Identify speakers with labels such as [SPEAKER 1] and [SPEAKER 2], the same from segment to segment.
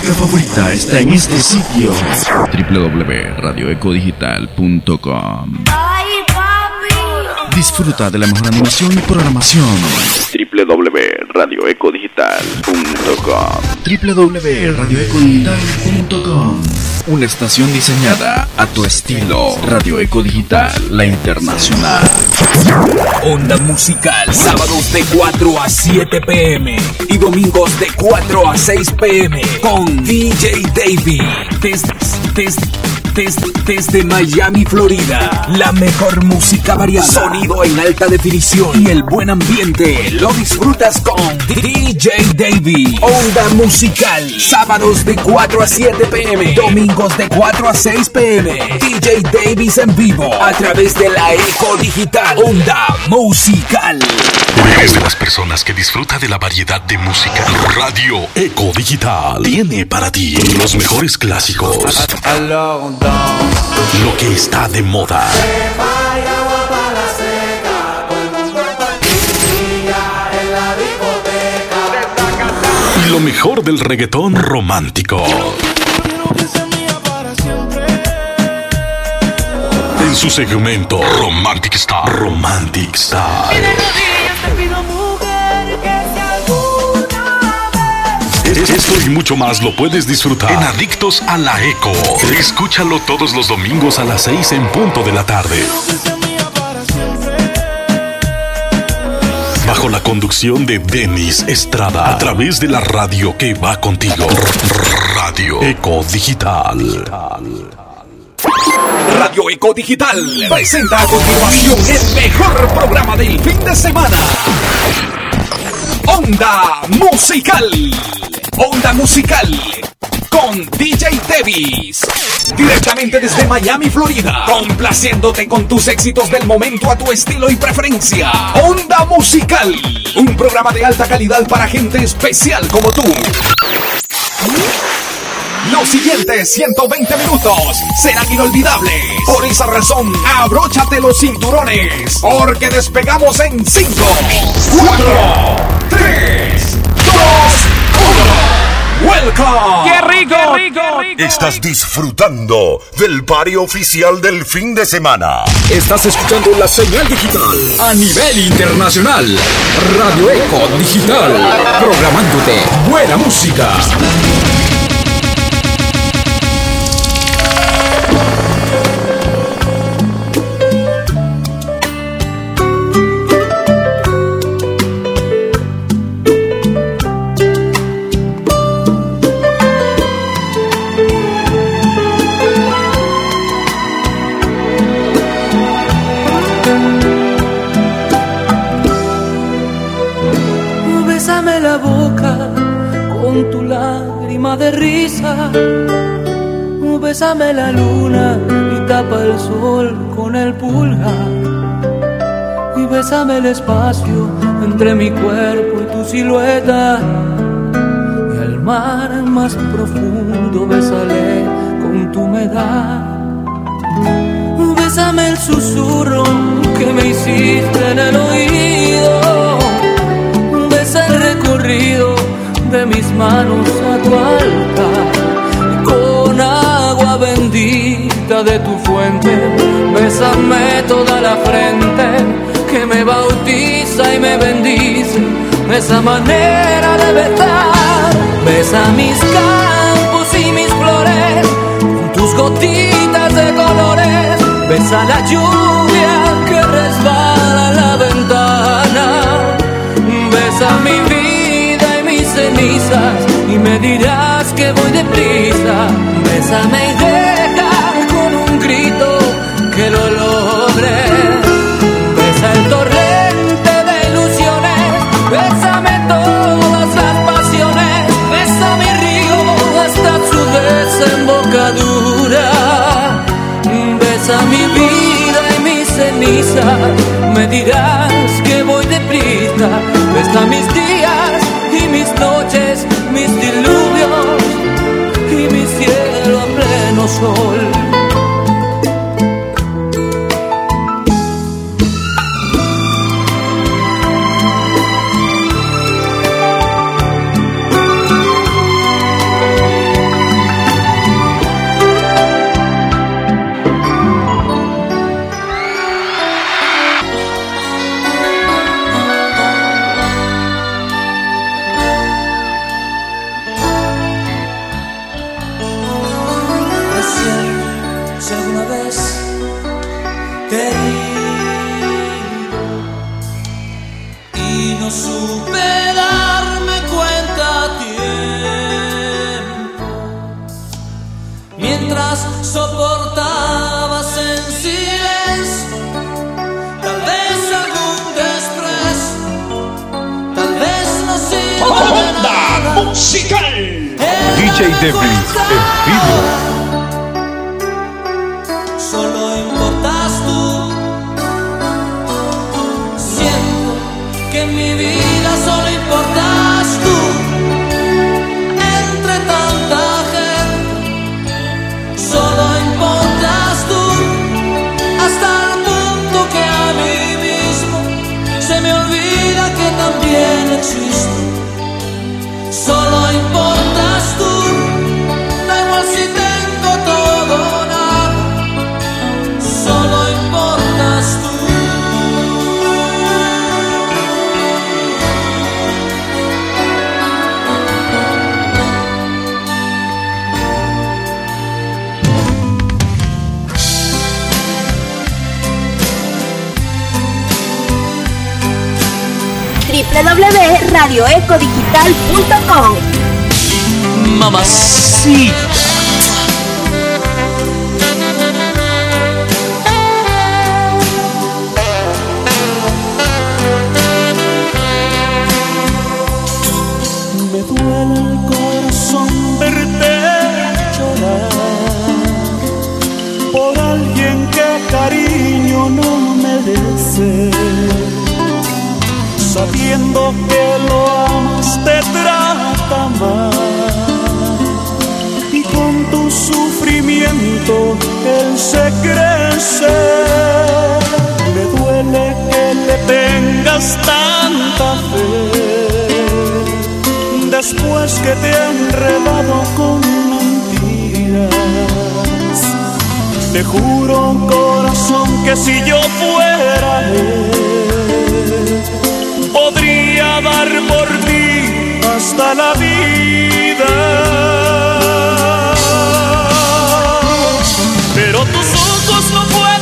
[SPEAKER 1] música favorita está en este sitio. www.radioecodigital.com Disfruta de la mejor animación y programación.
[SPEAKER 2] www.radioecodigital.com
[SPEAKER 1] www.radioecodigital.com Una estación diseñada a tu estilo. Radio Eco Digital, la internacional.
[SPEAKER 3] Onda musical, sábados de 4 a 7 pm y domingos de 4 a 6 pm con DJ Davey. Desde, desde, desde, desde Miami, Florida. La mejor música variada, sonido en alta definición y el buen ambiente. Lo disfrutas con DJ Davey. Onda musical, sábados de 4 a 7 pm, domingos de 4 a 6 pm. DJ Davis en vivo a través de la Eco Digital. Onda musical.
[SPEAKER 4] Eres de las personas que disfruta de la variedad de música. Radio Eco Digital tiene para ti los mejores clásicos. Lo que está de moda. Y lo mejor del reggaetón romántico. En su segmento Romantic Star. Romantic Star. Esto y mucho más lo puedes disfrutar en Adictos a la Eco. Escúchalo todos los domingos a las 6 en punto de la tarde. Bajo la conducción de Denis Estrada a través de la radio que va contigo. Radio Eco Digital.
[SPEAKER 3] Radio Eco Digital presenta a continuación el mejor programa del fin de semana. Onda Musical. Onda Musical. Con DJ Davis. Directamente desde Miami, Florida. Complaciéndote con tus éxitos del momento a tu estilo y preferencia. Onda Musical. Un programa de alta calidad para gente especial como tú. Los siguientes 120 minutos serán inolvidables. Por esa razón, abróchate los cinturones. Porque despegamos en 5, 4, 3, 2, 1. Welcome.
[SPEAKER 5] ¡Qué rico! ¡Qué rico!
[SPEAKER 6] Estás disfrutando del pari oficial del fin de semana.
[SPEAKER 3] Estás escuchando la señal digital a nivel internacional. Radio Eco Digital. Programándote buena música.
[SPEAKER 7] Bésame la luna y tapa el sol con el pulgar. Y bésame el espacio entre mi cuerpo y tu silueta. Y al mar más profundo bésale con tu humedad. Bésame el susurro que me hiciste en el oído. Besa el recorrido de mis manos a tu altar. De tu fuente, bésame toda la frente que me bautiza y me bendice. Esa manera de besar, besa mis campos y mis flores con tus gotitas de colores. Besa la lluvia que resbala la ventana. Besa mi vida y mis cenizas y me dirás que voy deprisa. Bésame y que lo logre. Besa el torrente de ilusiones. Bésame todas las pasiones. Besa mi río hasta su desembocadura. Besa mi vida y mis cenizas. Me dirás que voy deprisa. Besa mis días y mis noches, mis diluvios y mi cielo a pleno sol.
[SPEAKER 8] www.radioecodigital.com
[SPEAKER 3] Mamacita.
[SPEAKER 9] Me duele el corazón verte llorar por alguien que cariño no merece. Sabiendo que él se crece. Me duele que le tengas tanta fe después que te he enredado con mentiras. Te juro, corazón, que si yo fuera él, podría dar por ti hasta la vida. Ojos no pueden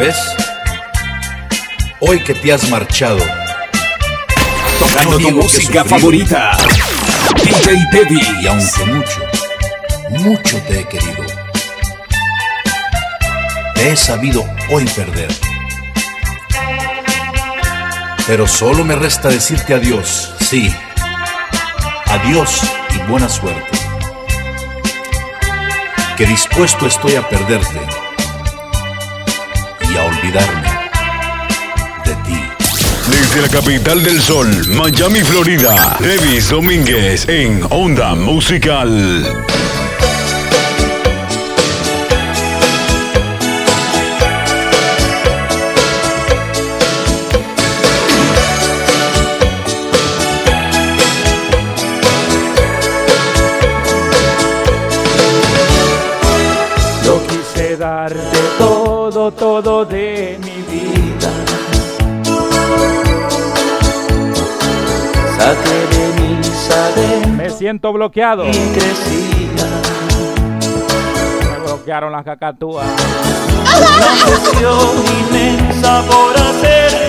[SPEAKER 10] Ves, hoy que te has marchado,
[SPEAKER 3] Tocando tu música favorita. DJ
[SPEAKER 10] y
[SPEAKER 3] Davis.
[SPEAKER 10] aunque mucho, mucho te he querido, te he sabido hoy perder. Pero solo me resta decirte adiós, sí, adiós y buena suerte. Que dispuesto estoy a perderte y de ti.
[SPEAKER 6] Desde la capital del sol, Miami, Florida, Davis Domínguez en Onda Musical.
[SPEAKER 11] 100% bloqueado. Me bloquearon las cacatúas.
[SPEAKER 12] inmensa por hacer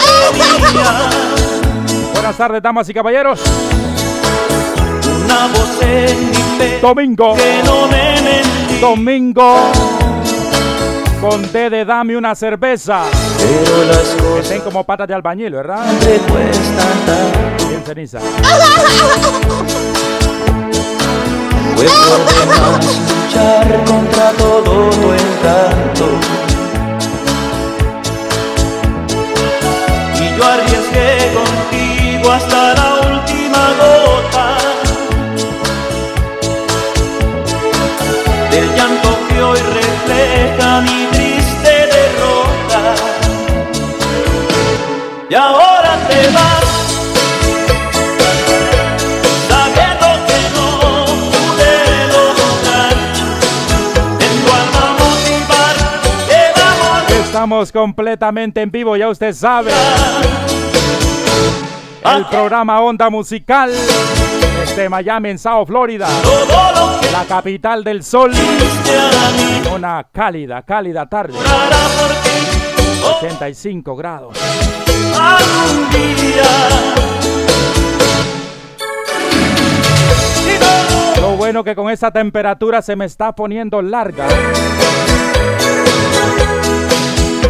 [SPEAKER 11] Buenas tardes, damas y caballeros.
[SPEAKER 12] Una voz en mi
[SPEAKER 11] Domingo.
[SPEAKER 12] Que no me mentí.
[SPEAKER 11] Domingo. Con de dame una cerveza.
[SPEAKER 12] Pero las cosas
[SPEAKER 11] Estén como patas de albañil, ¿verdad? Bien ceniza.
[SPEAKER 12] Demás luchar contra todo tu encanto. Y yo arriesgué contigo hasta la última gota. Del llanto que hoy refleja mi triste derrota. Y ahora te vas.
[SPEAKER 11] Estamos completamente en vivo, ya usted sabe. El programa Onda Musical desde Miami en South Florida, la capital del sol. Una cálida, cálida tarde.
[SPEAKER 12] hará por ti oh,
[SPEAKER 11] 85 grados. Lo bueno que con esta temperatura se me está poniendo larga.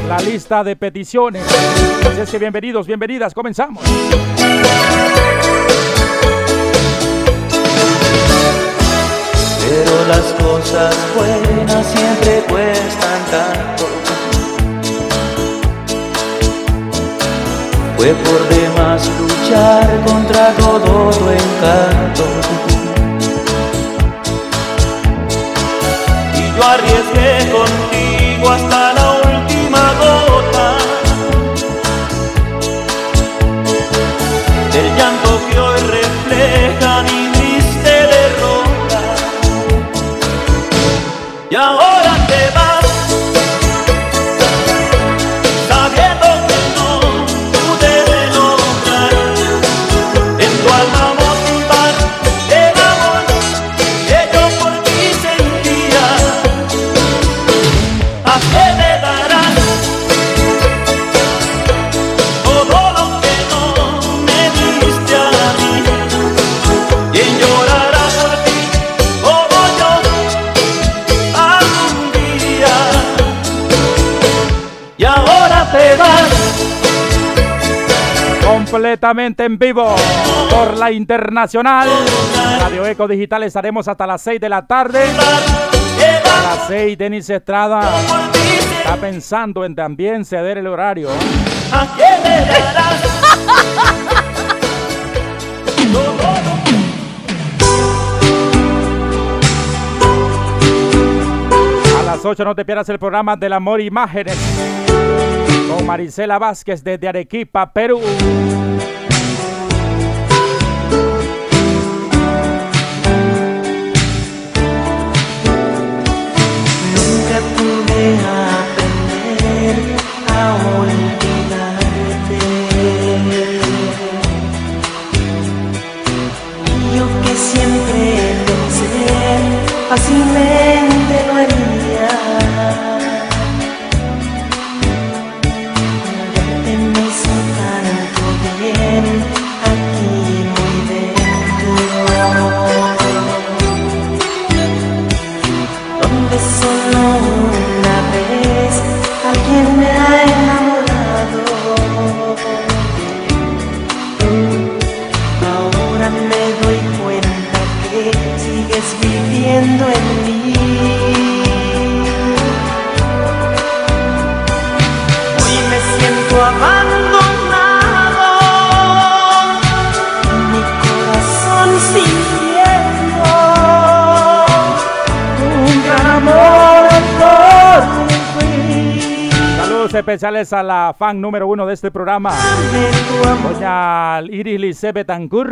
[SPEAKER 11] La lista de peticiones. Así es que bienvenidos, bienvenidas, comenzamos.
[SPEAKER 12] Pero las cosas buenas siempre cuestan tanto. Fue por demás luchar contra todo tu encanto. Y yo arriesgué contigo hasta la
[SPEAKER 11] Completamente en vivo por la Internacional. Radio Eco Digital estaremos hasta las 6 de la tarde. A las 6 Denis Estrada está pensando en también ceder el horario.
[SPEAKER 12] A
[SPEAKER 11] las 8 no te pierdas el programa del amor imágenes con Marisela Vázquez desde Arequipa, Perú. Especiales a la fan número uno de este programa, doña Iris Lice Betancourt.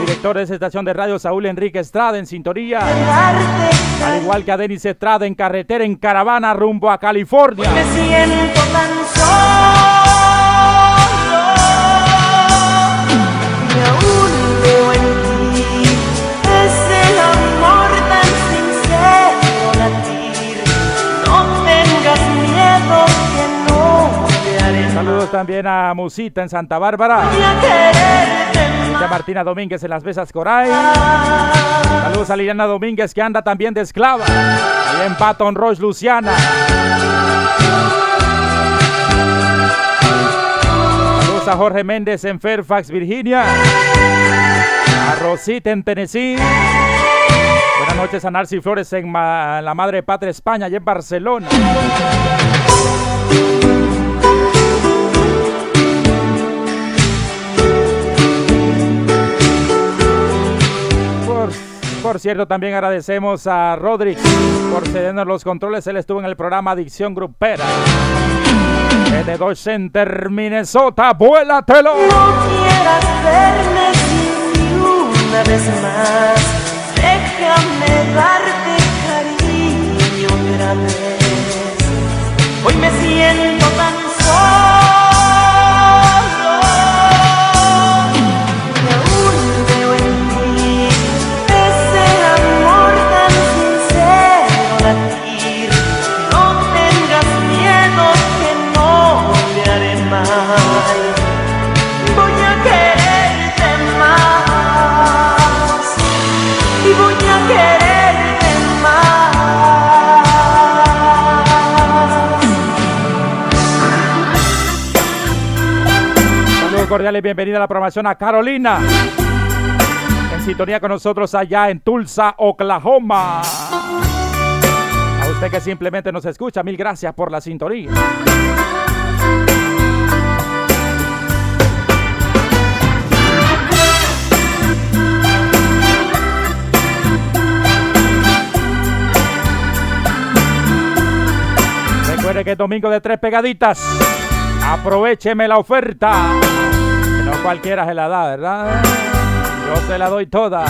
[SPEAKER 11] Director de esa estación de radio, Saúl Enrique Estrada, en sintonía. Al igual que a Denis Estrada en carretera, en caravana, rumbo a California. También a Musita en Santa Bárbara.
[SPEAKER 13] A
[SPEAKER 11] Martina Domínguez en Las Besas Coray. Saludos a Liliana Domínguez que anda también de esclava. Allá en Baton Rouge, Luciana. Saludos a Jorge Méndez en Fairfax, Virginia. A Rosita en Tennessee. Buenas noches a Narcy Flores en Ma- la Madre Patria España, allá en Barcelona. Por, cierto, también agradecemos a Rodrick por cedernos los controles. Él estuvo en el programa Adicción Grupera. Desde Dodge Center, Minnesota, vuélatelo.
[SPEAKER 13] No quieras verme sin una vez más. Déjame darte cariño otra vez. Hoy me siento tan solo.
[SPEAKER 11] Cordiales, bienvenida a la programación a Carolina. En sintonía con nosotros allá en Tulsa, Oklahoma. A usted que simplemente nos escucha, mil gracias por la sintonía. Recuerde que es domingo de tres pegaditas. Aprovecheme la oferta. No cualquiera se la da, ¿verdad? Yo se la doy toda.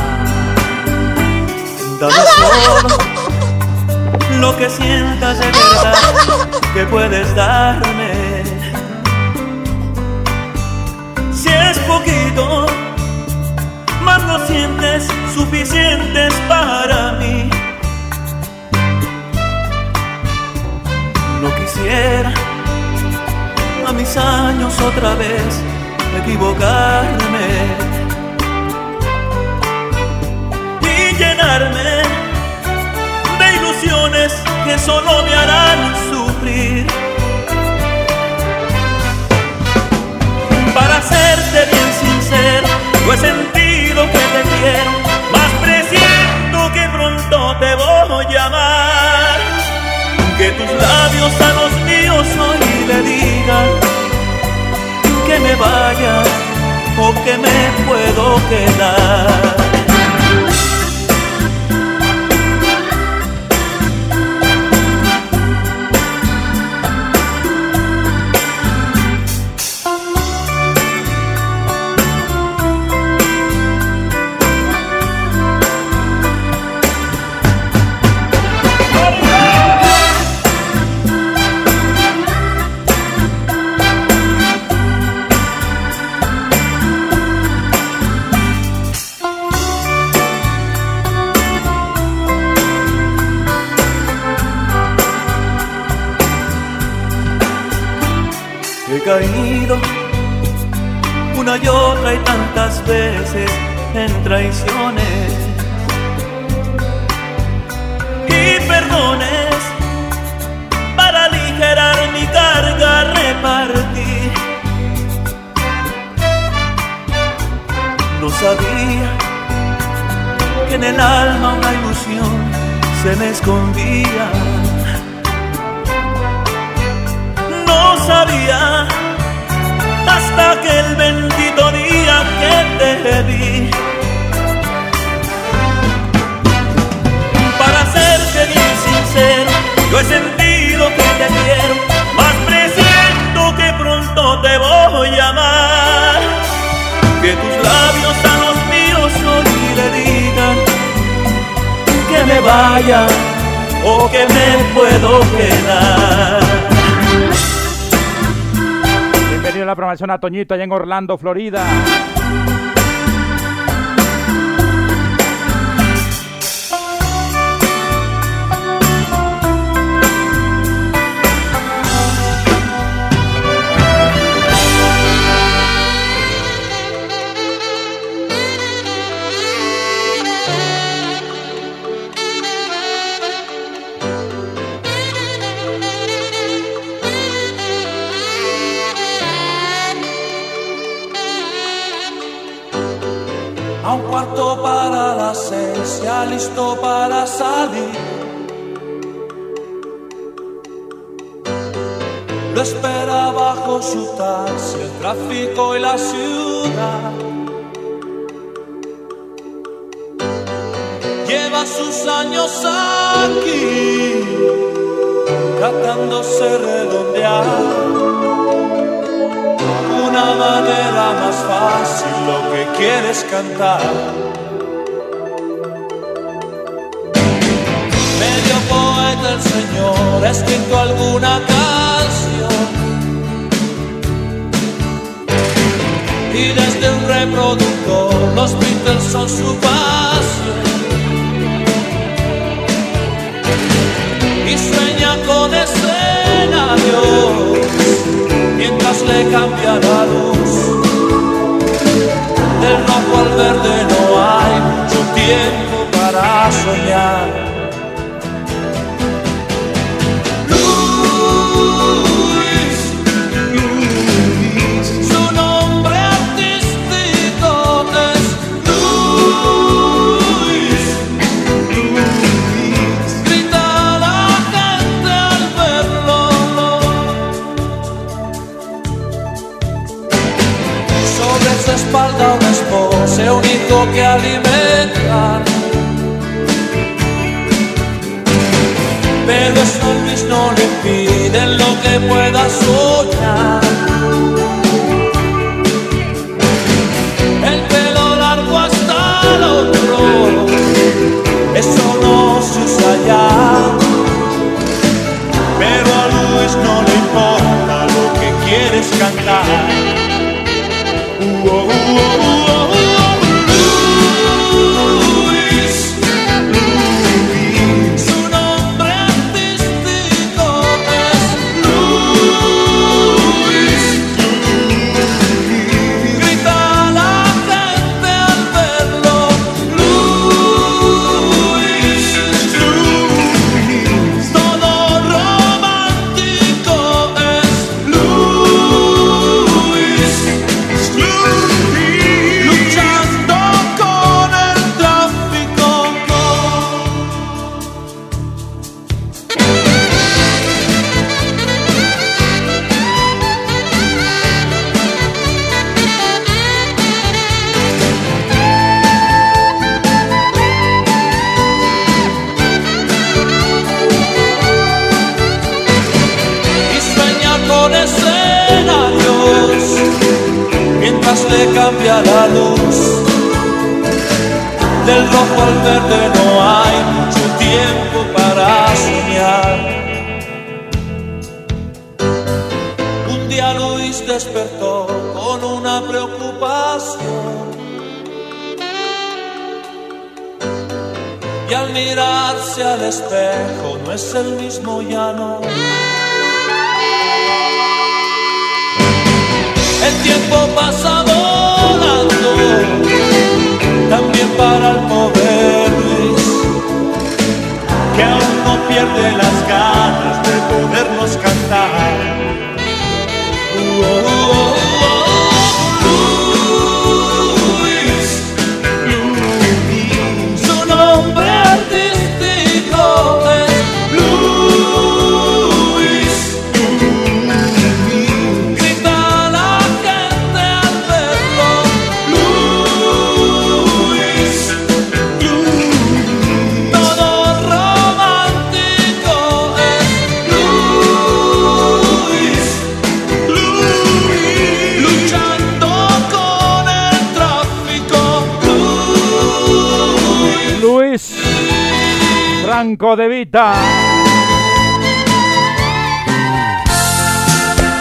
[SPEAKER 12] Dame solo lo que sientas de verdad que puedes darme. Si es poquito, más lo sientes suficientes para mí. No quisiera a mis años otra vez equivocarme y llenarme de ilusiones que solo me harán sufrir. Para serte bien sincero, yo he sentido que te quiero, más presiento que pronto te voy a amar. Que tus labios a los míos hoy le digan que me vaya o que me puedo quedar. Caído una y otra y tantas veces en traiciones y perdones para aligerar mi carga repartí. No sabía que en el alma una ilusión se me escondía. hasta que el bendito día que te vi. Para serte bien sincero, yo he sentido que te quiero, más presiento que pronto te voy a amar. Que tus labios a los míos hoy le digan que me
[SPEAKER 14] vaya o que me puedo quedar.
[SPEAKER 11] Bienvenido a la programación a Toñito allá en Orlando, Florida.
[SPEAKER 7] Listo para salir. Lo espera bajo su taxi, el tráfico y la ciudad. Lleva sus años aquí, tratándose redondear una manera más fácil lo que quieres cantar. Señor ha escrito alguna canción y desde un reproductor los Beatles son su pasión. Y sueña con escenarios mientras le cambia la luz. Del rojo al verde no hay mucho tiempo para soñar. Que alimentan. Pero eso a Luis no le impide lo que pueda soñar. El pelo largo hasta el otro, eso no se usa ya. Pero a Luis no le importa lo que quieres cantar. Luis, el mismo ya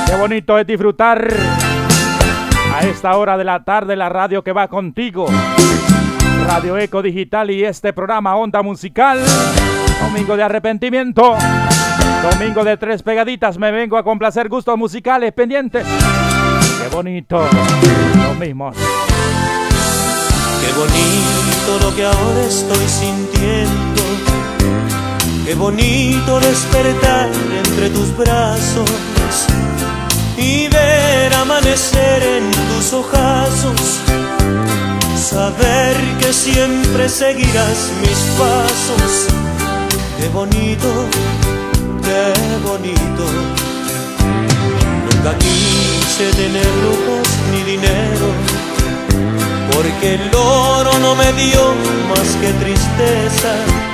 [SPEAKER 11] Qué bonito es disfrutar a esta hora de la tarde la radio que va contigo. Radio Eco Digital y este programa Onda Musical. Domingo de arrepentimiento. Domingo de tres pegaditas. Me vengo a complacer gustos musicales pendientes. Qué bonito. Lo mismo.
[SPEAKER 9] Qué bonito lo que ahora estoy sintiendo. Qué bonito despertar entre tus brazos y ver amanecer en tus ojazos. Saber que siempre seguirás mis pasos. Qué bonito, qué bonito. Nunca quise tener lujos ni dinero porque el oro no me dio más que tristeza.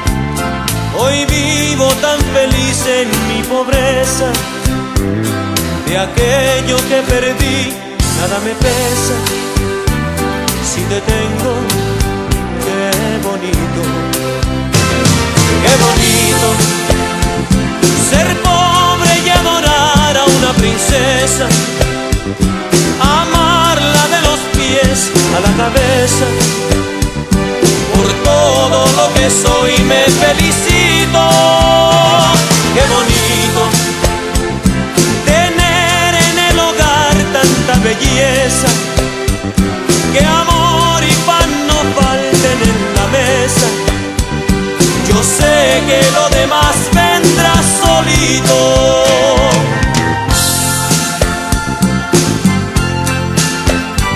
[SPEAKER 9] Hoy vivo tan feliz en mi pobreza, de aquello que perdí, nada me pesa. Si te tengo, qué bonito, qué bonito ser pobre y adorar a una princesa, amarla de los pies a la cabeza. Todo lo que soy me felicito. Qué bonito tener en el hogar tanta belleza. Que amor y pan no falten en la mesa. Yo sé que lo demás vendrá solito.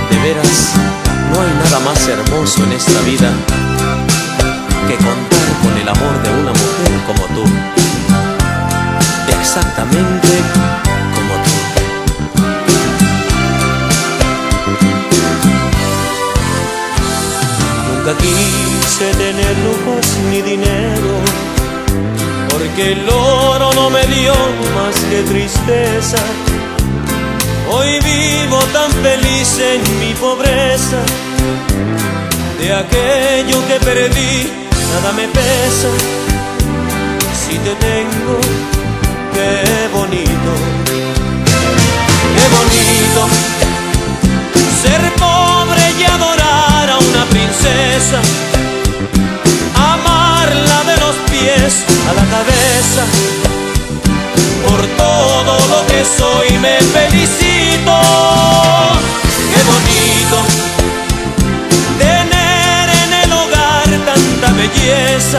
[SPEAKER 9] De veras, no hay nada más hermoso en esta vida que contar con el amor de una mujer como tú. Exactamente como tú. Nunca quise tener lujos ni dinero, porque el oro no me dio más que tristeza. Hoy vivo tan feliz en mi pobreza, de aquello que perdí, nada me pesa. Si te tengo, qué bonito, qué bonito ser pobre y adorar a una princesa, amarla de los pies a la cabeza. Por todo lo que soy me felicito. Qué bonito belleza.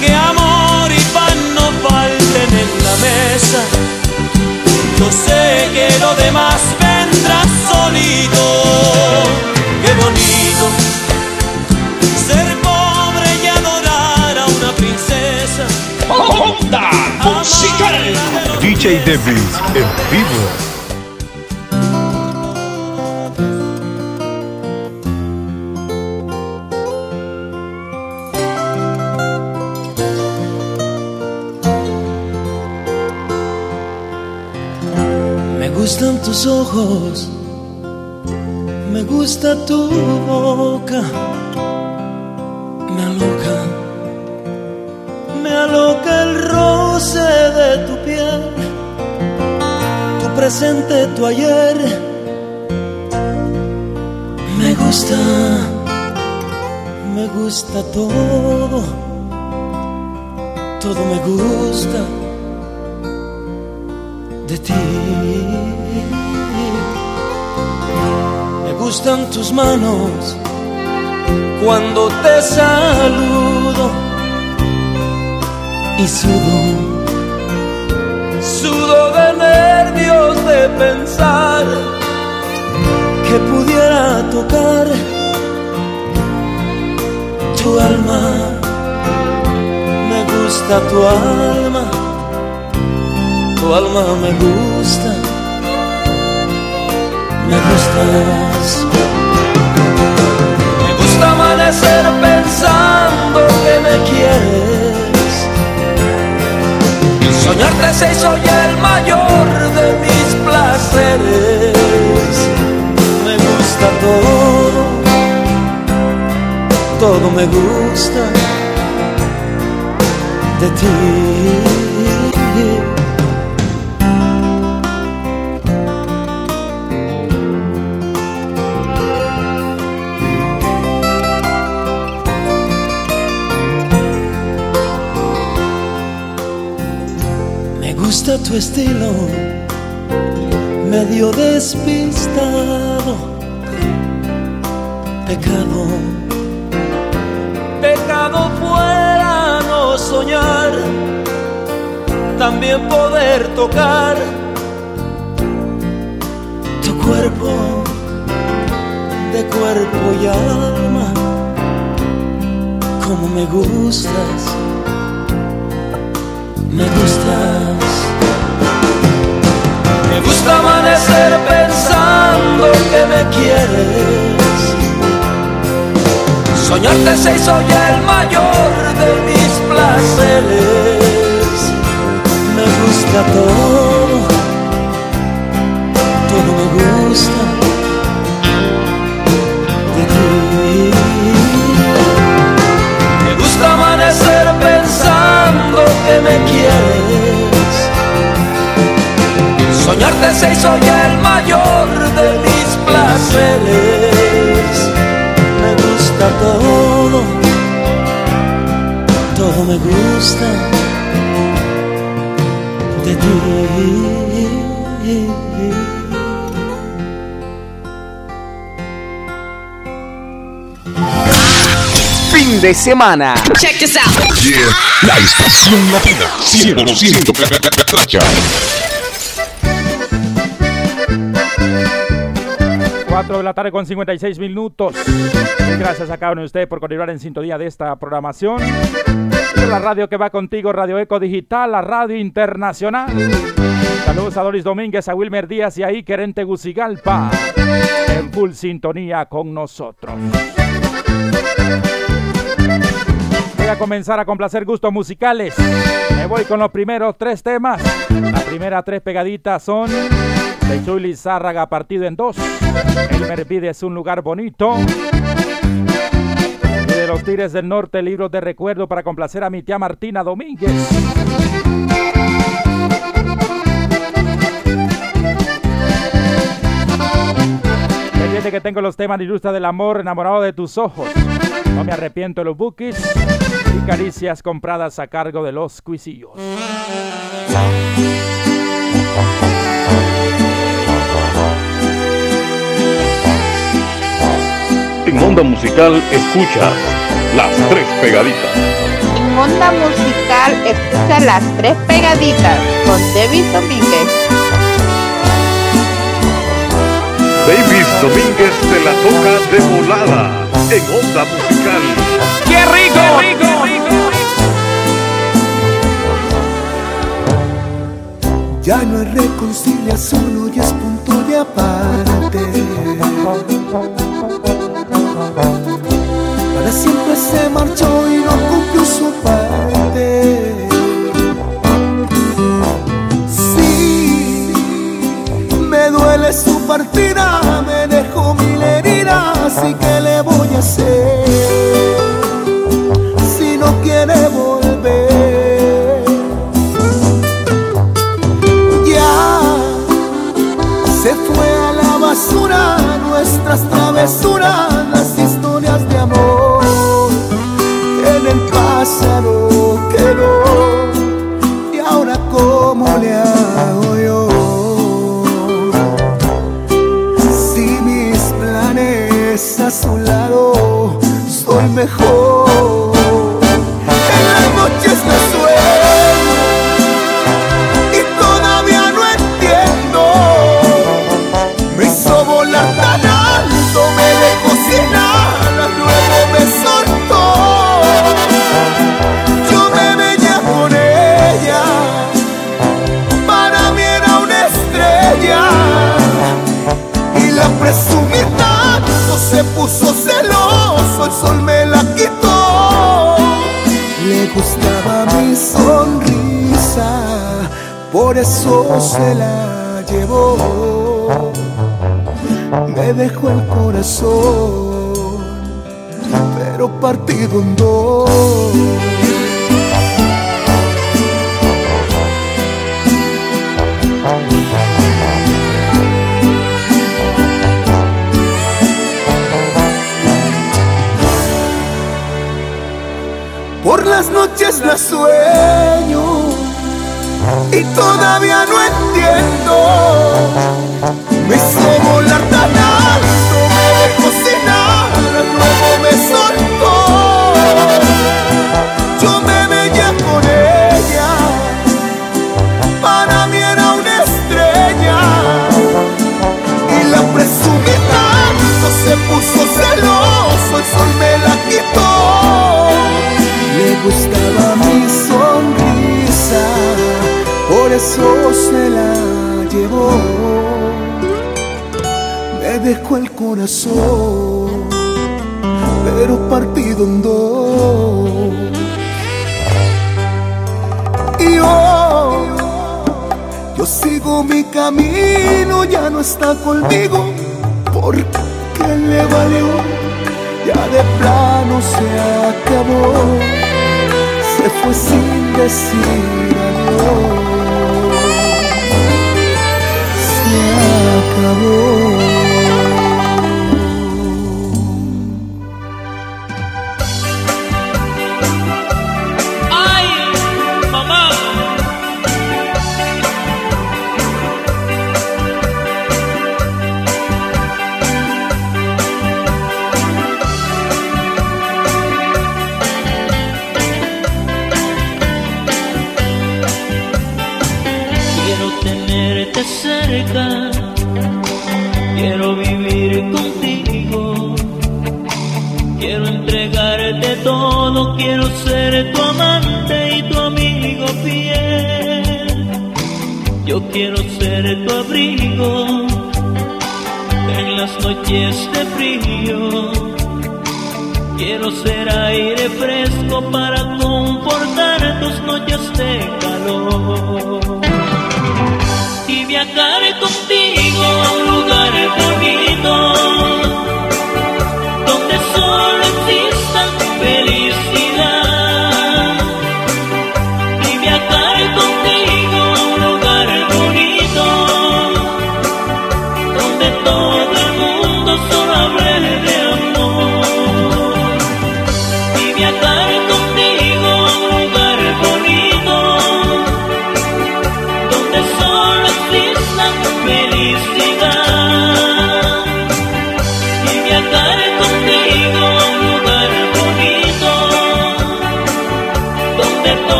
[SPEAKER 9] Que amor y pan no falten en la mesa. Yo sé que lo demás vendrá solito. Qué bonito ser pobre y adorar a una princesa.
[SPEAKER 6] Onda Musical. DJ Davis en vivo.
[SPEAKER 7] Tus ojos, me gusta tu boca, me aloca, me aloca el roce de tu piel, tu presente, tu ayer. Me gusta, me gusta todo, todo me gusta de ti. Gustan tus manos cuando te saludo y sudo, sudo de nervios de pensar que pudiera tocar tu alma. Me gusta tu alma tu alma me gusta, me gustas. Amanecer pensando que me quieres. Soñarte se hizo ya el mayor de mis placeres. Me gusta todo, todo me gusta.
[SPEAKER 12] de ti. Gusta tu estilo, medio despistado, pecado. Pecado fuera no soñar, también poder tocar tu cuerpo de cuerpo y alma, como me gustas me gustas. Me gusta amanecer pensando que me quieres. Soñarte se hizo ya el mayor de mis placeres. Me gusta todo, todo me gusta de ti. Me gusta amanecer pensando que me quieres. Soñarte se hizo ya el mayor de mis placeres. Me gusta todo, todo me gusta de ti.
[SPEAKER 15] Fin de semana.
[SPEAKER 16] Check this out.
[SPEAKER 17] La estación latina 100% catracha.
[SPEAKER 11] 4 de la tarde con 56 minutos. Gracias a cada uno de ustedes por continuar en sintonía de esta programación. La radio que va contigo, Radio Eco Digital, la radio internacional. Saludos a Doris Domínguez, a Wilmer Díaz y a Iker en Tegucigalpa. En full sintonía con nosotros. Voy a comenzar a complacer gustos musicales. Me voy con los primeros tres temas. Las primeras tres pegaditas son de Chuy Lizárraga partido en dos. El Mervide es un lugar bonito. Y de los Tires del Norte, libros de recuerdo para complacer a mi tía Martina Domínguez. Pendiente que tengo los temas Ilustra del Amor, enamorado de tus ojos. No me arrepiento de los bookies y caricias compradas a cargo de los cuisillos.
[SPEAKER 17] Onda Musical escuchas las tres pegaditas.
[SPEAKER 18] En Onda Musical escucha las tres pegaditas con David Domínguez.
[SPEAKER 17] Davis Domínguez te la toca de volada en Onda Musical.
[SPEAKER 15] ¡Qué rico! rico,
[SPEAKER 19] Ya no hay reconciliación, hoy es punto de aparte. Para siempre se marchó y no cumplió su parte. Sí, me duele su partida, me dejó mil heridas y qué le voy a hacer si no quiere volver. Ya se fue a la basura nuestras travesuras, las historias de amor pasado quedó. Y ahora cómo le hago yo si mis planes a su lado soy mejor. por eso se la llevó. Me dejó el corazón, pero partido en dos. Por las noches la sueño todavía no entiendo. Me hizo volar tan alto, me dejó sin nada, luego me dejó el corazón, pero partido en dos. Y hoy yo sigo mi camino, ya no está conmigo, porque le valió, ya de plano se acabó, se fue sin decir adiós, se acabó.
[SPEAKER 12] Yes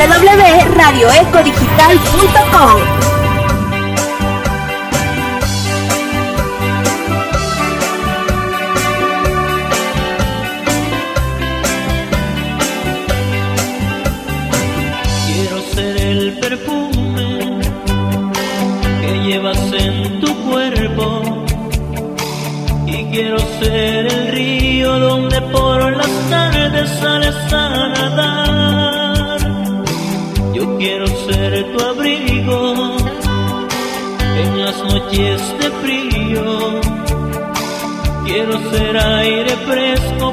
[SPEAKER 16] www.radioecodigital.com.
[SPEAKER 12] esté frío, quiero ser aire fresco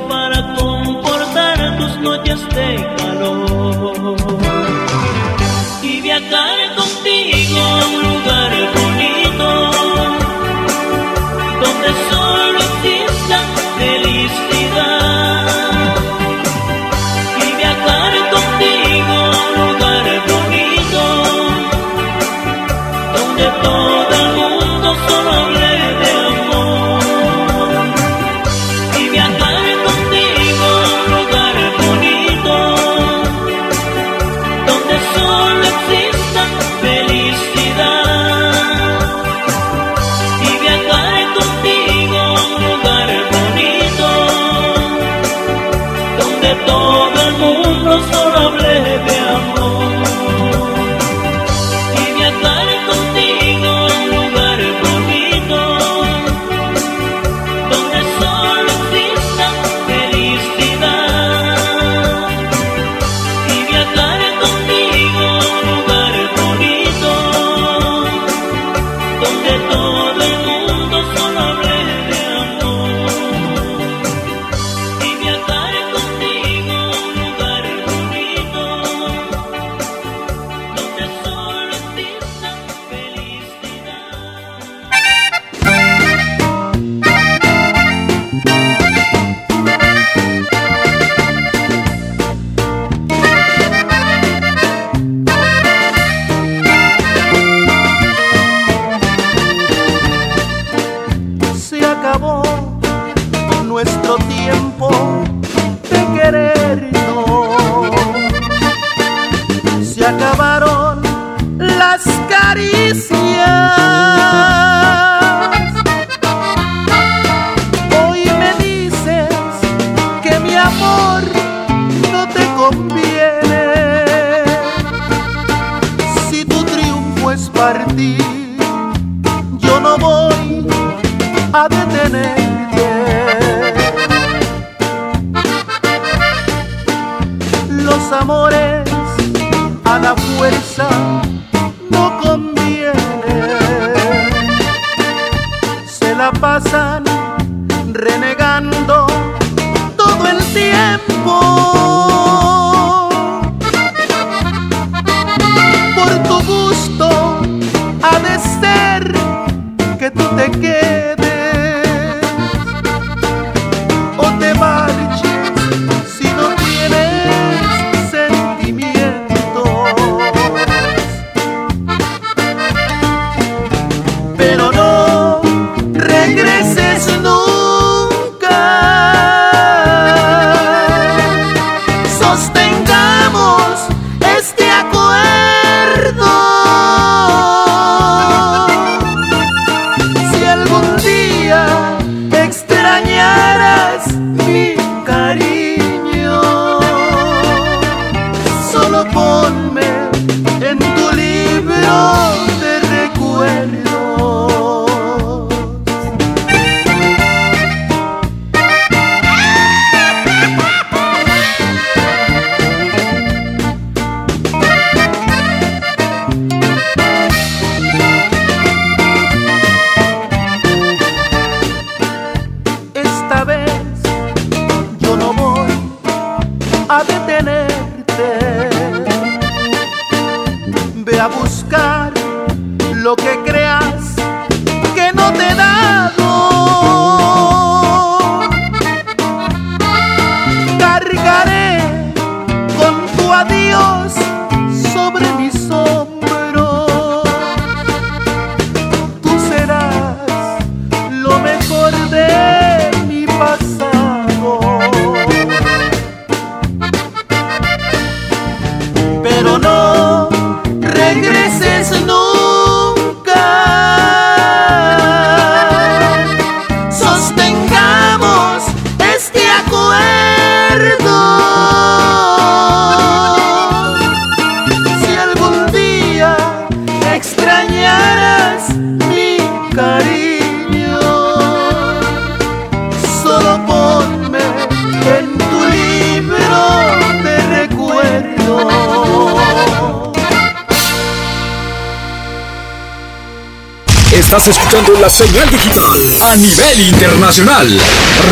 [SPEAKER 3] señal digital a nivel internacional.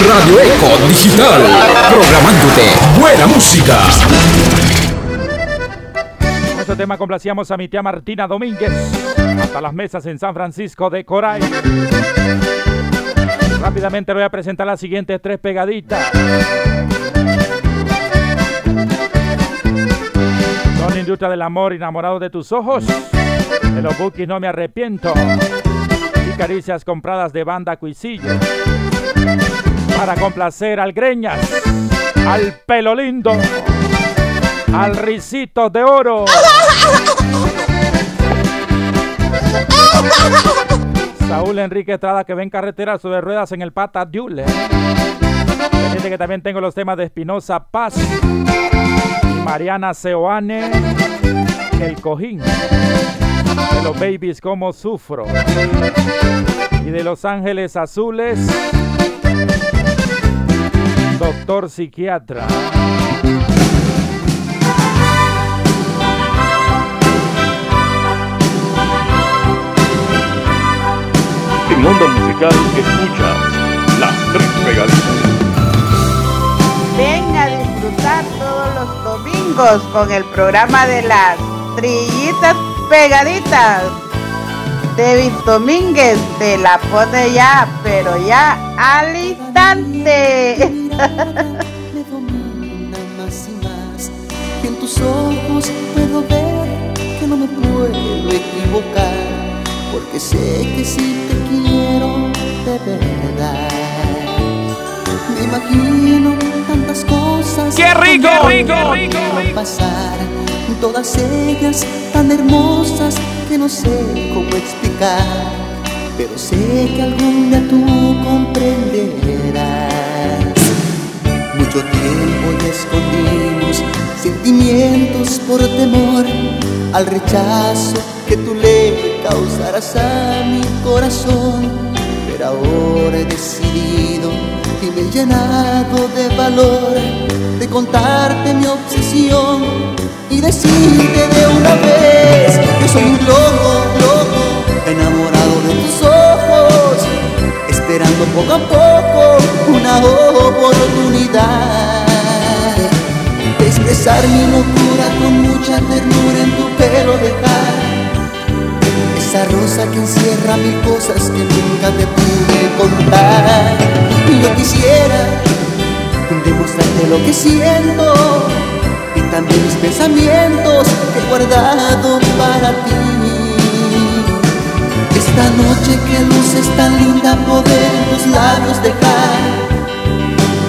[SPEAKER 3] Radio Eco Digital. Programándote buena música.
[SPEAKER 11] Con este tema complacíamos a mi tía Martina Domínguez. Hasta las mesas en San Francisco de Coray. Rápidamente voy a presentar las siguientes tres pegaditas. Son Industria del Amor, Enamorado de tus Ojos. De los Bookies No Me Arrepiento. Caricias Compradas de Banda Cuisillo. Para complacer al Greñas, al Pelo Lindo, al Risito de Oro. Saúl Enrique Estrada que ve en carretera sobre ruedas en el Pata Dule. Que también tengo los temas de Espinosa Paz y Mariana Seoane, El Cojín. De los babies como sufro. Y de Los Ángeles Azules, Doctor Psiquiatra.
[SPEAKER 17] En Onda Musical escuchas las tres pegaditas.
[SPEAKER 18] Ven a disfrutar todos los domingos con el programa de las trillitas pegaditas. David Domínguez te la pone ya, pero ya al instante.
[SPEAKER 16] más y más. Y en tus ojos puedo ver que no me puedo equivocar. Porque sé que sí te quiero de verdad. Me imagino tantas cosas.
[SPEAKER 15] ¡Qué rico!
[SPEAKER 16] que
[SPEAKER 15] ¡Qué rico! ¡Rico!
[SPEAKER 16] pasar. Todas ellas tan hermosas que no sé cómo explicar. Pero sé que algún día tú comprenderás. Mucho tiempo ya escondimos sin menos por temor al rechazo que tú le causarás a mi corazón. Pero ahora he decidido y me he llenado de valor de contarte mi obsesión y decirte de una vez que soy un loco, loco, enamorado de tus ojos, esperando poco a poco una oportunidad de expresar mi locura con mucha ternura en tu pelo dejar esa rosa que encierra mil cosas que nunca te pude contar. Y yo quisiera demostrarte lo que siento también mis pensamientos que he guardado para ti esta noche que luces tan linda poder tus labios dejar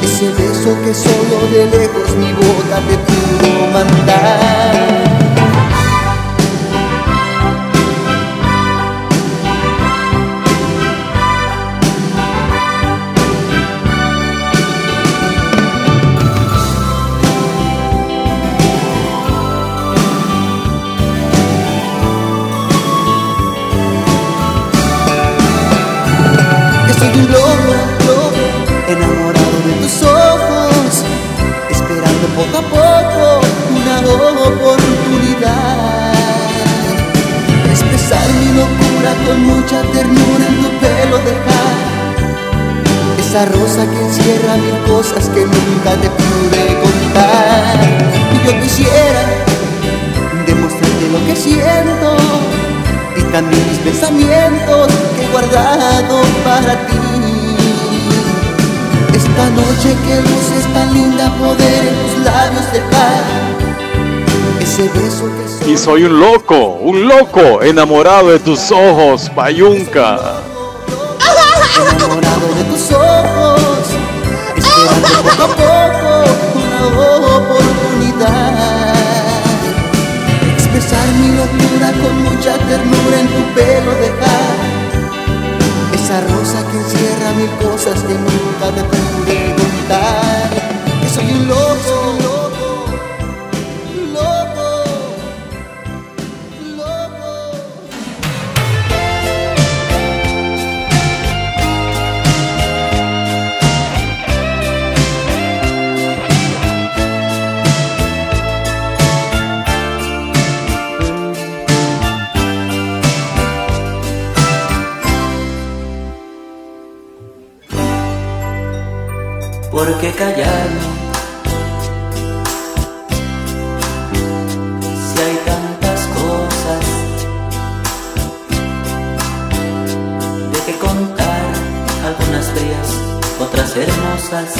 [SPEAKER 16] ese beso que solo de lejos mi boca te pudo mandar. Enamorado de tus ojos, esperando poco a poco una oportunidad. Expresar mi locura con mucha ternura en tu pelo dejar. Esa rosa que encierra mil cosas que nunca te pude contar. Y yo quisiera demostrarte lo que siento y también mis pensamientos que he guardado para ti. Esta noche que luces tan linda poder en tus labios dejar ese beso que
[SPEAKER 17] Y soy un loco, un loco, enamorado de tus ojos, Bayunca.
[SPEAKER 16] enamorado de tus ojos, esperando poco a poco una oportunidad. Expresar mi locura con mucha ternura en tu pelo dejar esa rosa que mil cosas que nunca te pude contar. Que soy un loco,
[SPEAKER 14] hermosas.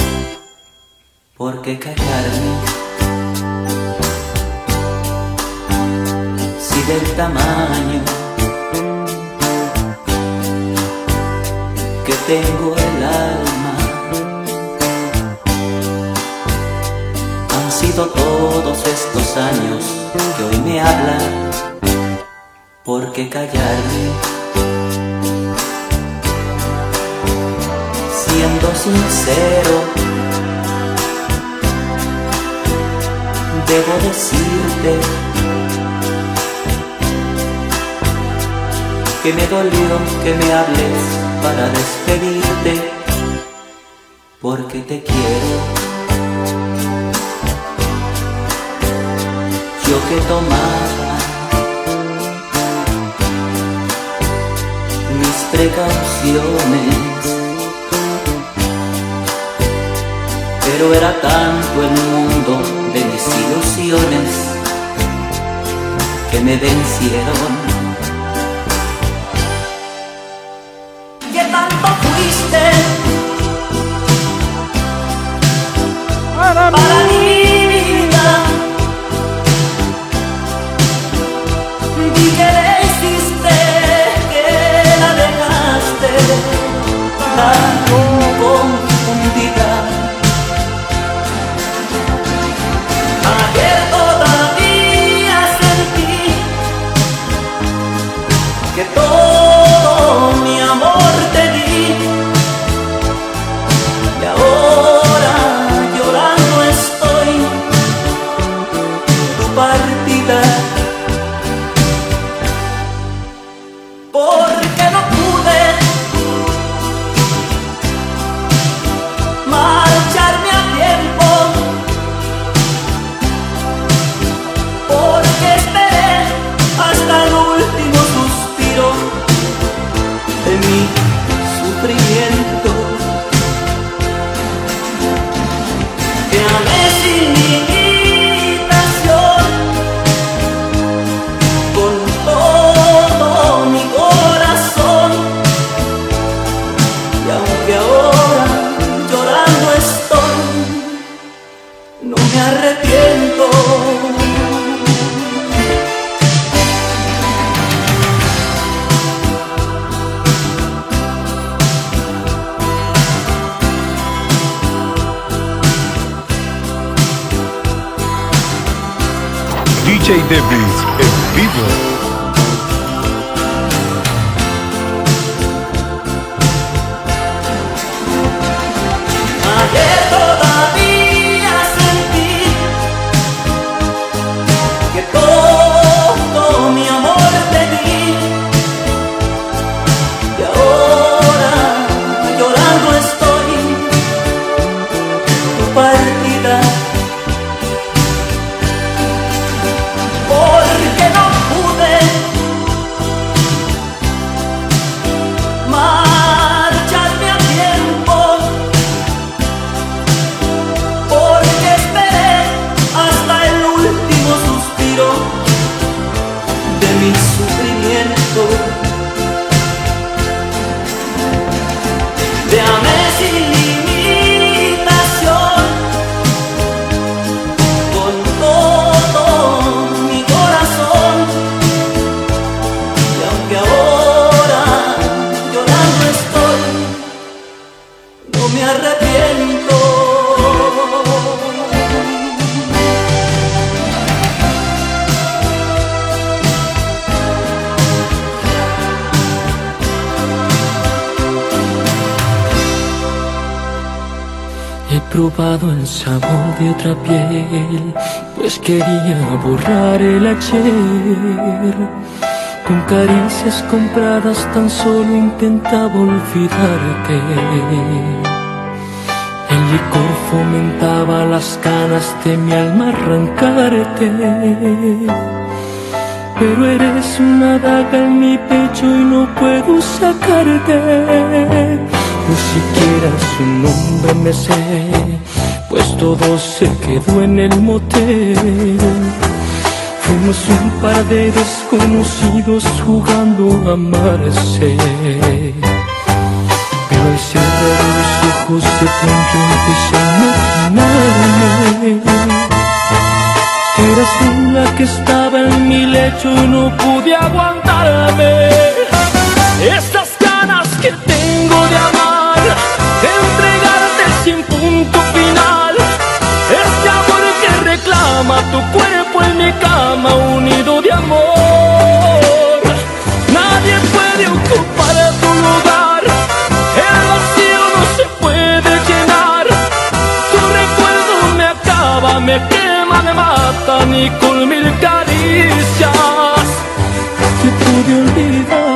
[SPEAKER 14] ¿Por qué callarme? Si del tamaño que tengo el alma han sido todos estos años que hoy me hablan. ¿Por qué callarme? Sincero, debo decirte que me dolió que me hables para despedirte, porque te quiero. yo que tomaba mis precauciones, pero era tanto el mundo de mis ilusiones que me vencieron.
[SPEAKER 7] Pues quería borrar el ayer. Con caricias compradas tan solo intentaba olvidarte. El licor fomentaba las ganas de mi alma arrancarte. Pero eres una daga en mi pecho y no puedo sacarte. Ni siquiera su nombre me sé, pues todo se quedó en el motel. Fuimos un par de desconocidos jugando a amarse. Pero al cerrar los ojos de pronto empecé a imaginarme. Eras tú la que estaba en mi lecho y no pude aguantarme. Estas tu cuerpo en mi cama unido de amor. Nadie puede ocupar tu lugar. El vacío no se puede llenar. Tu recuerdo me acaba, me quema, me mata, ni con mil caricias te pude.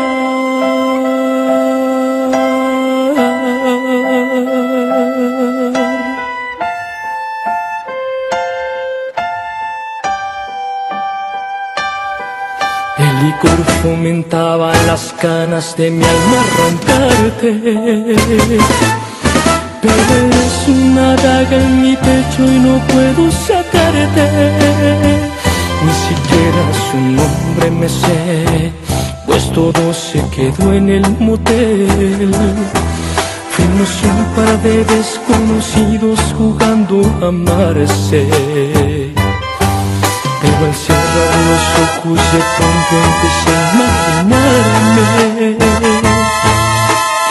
[SPEAKER 7] Fomentaba las ganas de mi alma arrancarte. Pero eres una daga en mi pecho y no puedo sacarte. Ni siquiera su nombre me sé, pues todo se quedó en el motel. Fuimos un par de desconocidos jugando a amarse. Ojos de pronto empecé a imaginarme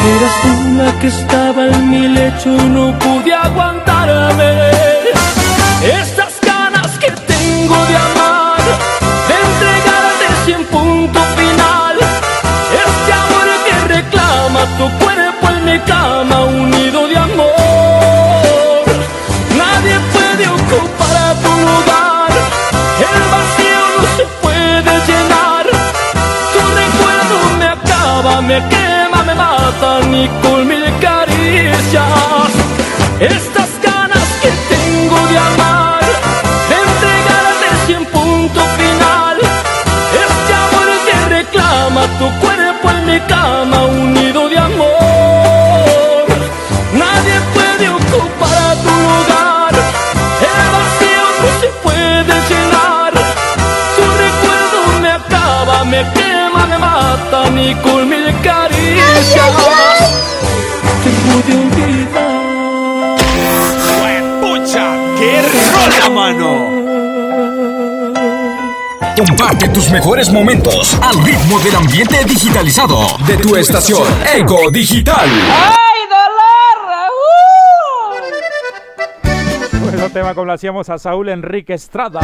[SPEAKER 7] Eras tú la que estaba en mi lecho y no pude aguantarme. Estas me quema, me mata Ni con mil caricias. Estas ganas que tengo de amar De entregarte sin punto final. Este amor que reclama tu cuerpo en mi cama unido de amor. Nadie puede ocupar tu lugar El vacío no se puede llenar. Tu recuerdo me acaba, me quema, me mata Ni con
[SPEAKER 20] tus mejores momentos al ritmo del ambiente digitalizado de tu estación Eco Digital.
[SPEAKER 11] ¡Ay, dolor! Bueno, tema complacíamos a Saúl Enrique Estrada.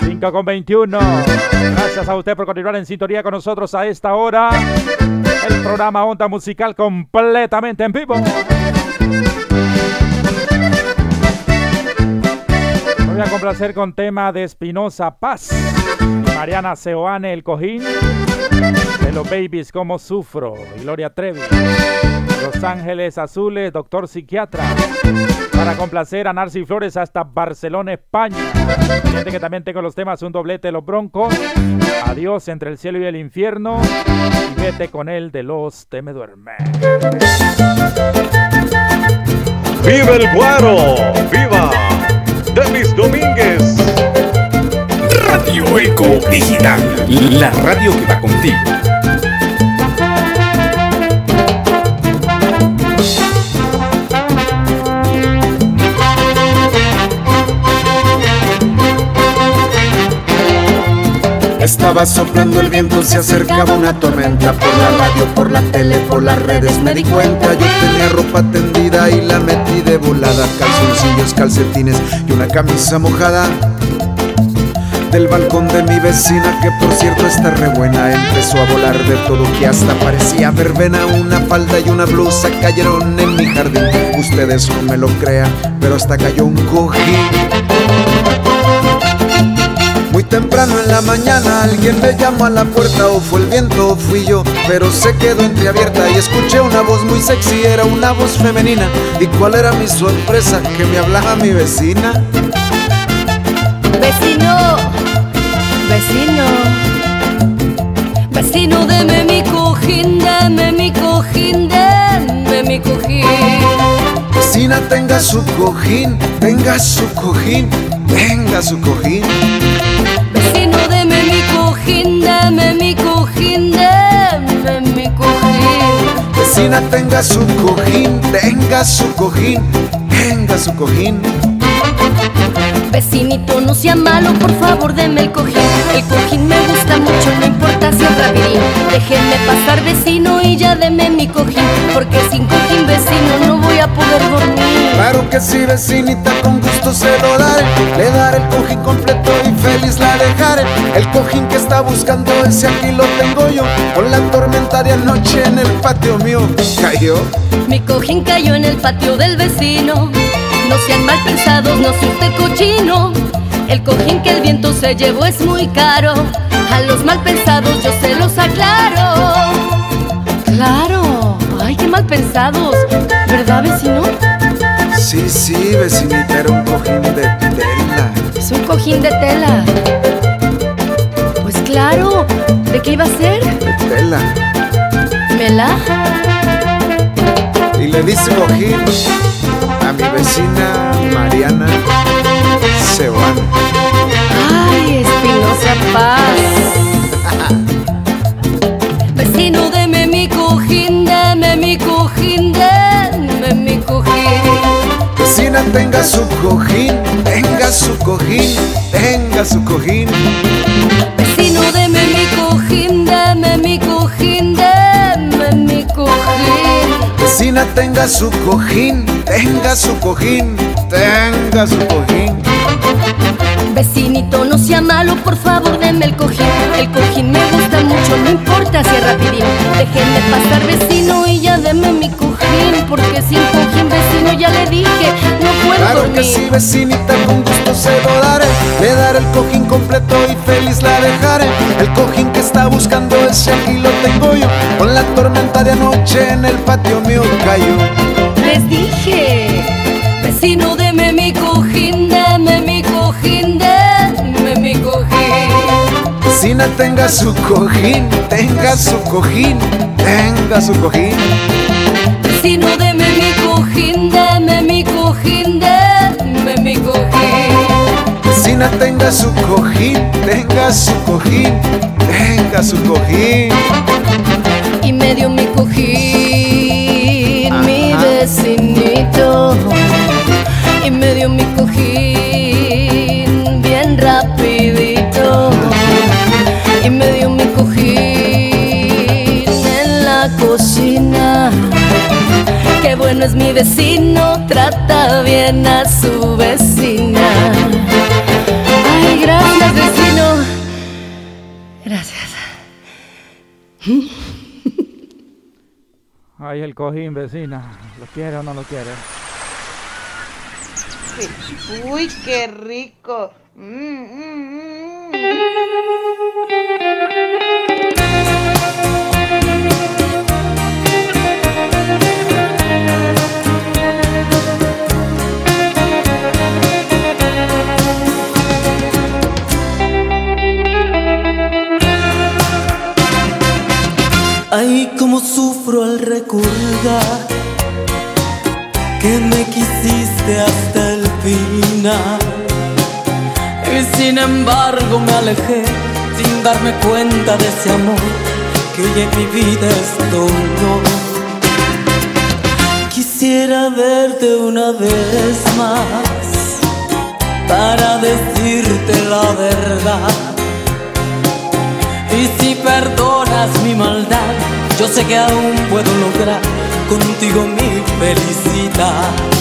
[SPEAKER 11] 5 con 21. Gracias a usted por continuar en sintonía con nosotros a esta hora. El programa Onda Musical completamente en vivo. voy a complacer con tema de Espinosa Paz. Mariana Seoane El Cojín. De los Babies Como Sufro. Gloria Trevi. Los Ángeles Azules, Doctor Psiquiatra. Para complacer a Narci Flores hasta Barcelona, España. Fíjate que también tengo los temas Un doblete de los Broncos. Adiós entre el cielo y el infierno. Y vete con él de los Te me duerme.
[SPEAKER 17] ¡Viva el guaro! ¡Viva! Demis Domínguez.
[SPEAKER 20] Radio Eco Digital. La radio que va contigo.
[SPEAKER 21] Estaba soplando el viento, se acercaba una tormenta Por la radio, por la tele, por las redes me di cuenta Yo tenía ropa tendida y la metí de volada Calzoncillos, calcetines y una camisa mojada del balcón de mi vecina, que por cierto está re buena, empezó a volar de todo que hasta parecía verbena. Una falda y una blusa cayeron en mi jardín. Ustedes no me lo crean, pero hasta cayó un cojín. Muy temprano en la mañana alguien me llamó a la puerta o fue el viento o fui yo, pero se quedó entreabierta y escuché una voz muy sexy, era una voz femenina. ¿Y cuál era mi sorpresa? Que me hablaba mi vecina.
[SPEAKER 22] Vecino, vecino, deme mi cojín, deme mi cojín, deme mi cojín.
[SPEAKER 21] Vecina, tenga su cojín, tenga su cojín, tenga su cojín.
[SPEAKER 22] Vecino, deme mi cojín, deme mi cojín, deme mi cojín.
[SPEAKER 21] Vecina, tenga su cojín, tenga su cojín, tenga su cojín.
[SPEAKER 22] Vecinito, no sea malo, por favor, deme el cojín. El cojín me gusta mucho, no importa si es rapidín. Déjenme pasar, vecino, y ya deme mi cojín. Porque sin cojín, vecino, no voy a poder dormir.
[SPEAKER 21] Claro que sí, vecinita, con gusto se lo daré. Le daré el cojín completo y feliz la dejaré. El cojín que está buscando, ese aquí lo tengo yo. Con la tormenta de anoche en el patio mío. ¿Cayó?
[SPEAKER 22] Mi cojín cayó en el patio del vecino. No sean mal pensados, no soy usted cochino. El cojín que el viento se llevó es muy caro. A los mal pensados yo se los aclaro. Claro, ay, qué mal pensados. ¿Verdad, vecino?
[SPEAKER 21] Sí, sí, vecinita, era un cojín de tela.
[SPEAKER 22] Es un cojín de tela. Pues claro, ¿de qué iba a ser?
[SPEAKER 21] De tela.
[SPEAKER 22] ¿Mela?
[SPEAKER 21] Y le dice cojín a mi vecina Mariana Seoane.
[SPEAKER 22] Ay, Espinosa Paz. Vecino, deme mi cojín, deme mi cojín, deme mi cojín.
[SPEAKER 21] Vecina, tenga su cojín, tenga su cojín, tenga su cojín.
[SPEAKER 22] Vecino, deme mi cojín, deme mi cojín,
[SPEAKER 21] Vecina, tenga su cojín, tenga su cojín, tenga su cojín.
[SPEAKER 22] Vecinito, no sea malo, por favor, deme el cojín. El cojín me gusta mucho, no importa si es rapidín. Déjenme pasar, vecino, y ya deme mi cojín. Porque sin cojín, vecino, ya le dije, puedo
[SPEAKER 21] Claro
[SPEAKER 22] dormir.
[SPEAKER 21] que sí, vecinita, con gusto se lo daré. Le daré el cojín completo y feliz la dejaré. El cojín que está buscando ese aquí lo tengo yo. Con la tormenta de anoche en el patio mío cayó.
[SPEAKER 22] Les dije, vecino, deme mi cojín, deme mi cojín, deme mi cojín.
[SPEAKER 21] Vecina, tenga su cojín, tenga su cojín, tenga su cojín.
[SPEAKER 22] Vecino, deme mi cojín, deme mi cojín, deme mi cojín.
[SPEAKER 21] Vecina, tenga su cojín, tenga su cojín, tenga su cojín.
[SPEAKER 22] Y me dio mi cojín, mi vecinito. Y me dio mi cojín es mi vecino, trata bien a su vecina. Ay, gracias vecino. Gracias.
[SPEAKER 11] Ay, el cojín, vecina. ¿Lo quiere o no lo quiere?
[SPEAKER 18] Uy, qué rico. Mm, mm, mm.
[SPEAKER 14] sufro al recordar que me quisiste hasta el final. Y sin embargo me alejé sin darme cuenta de ese amor que hoy en mi vida es todo. Quisiera verte una vez más para decirte la verdad. Y si perdonas mi maldad yo sé que aún puedo lograr contigo mi felicidad.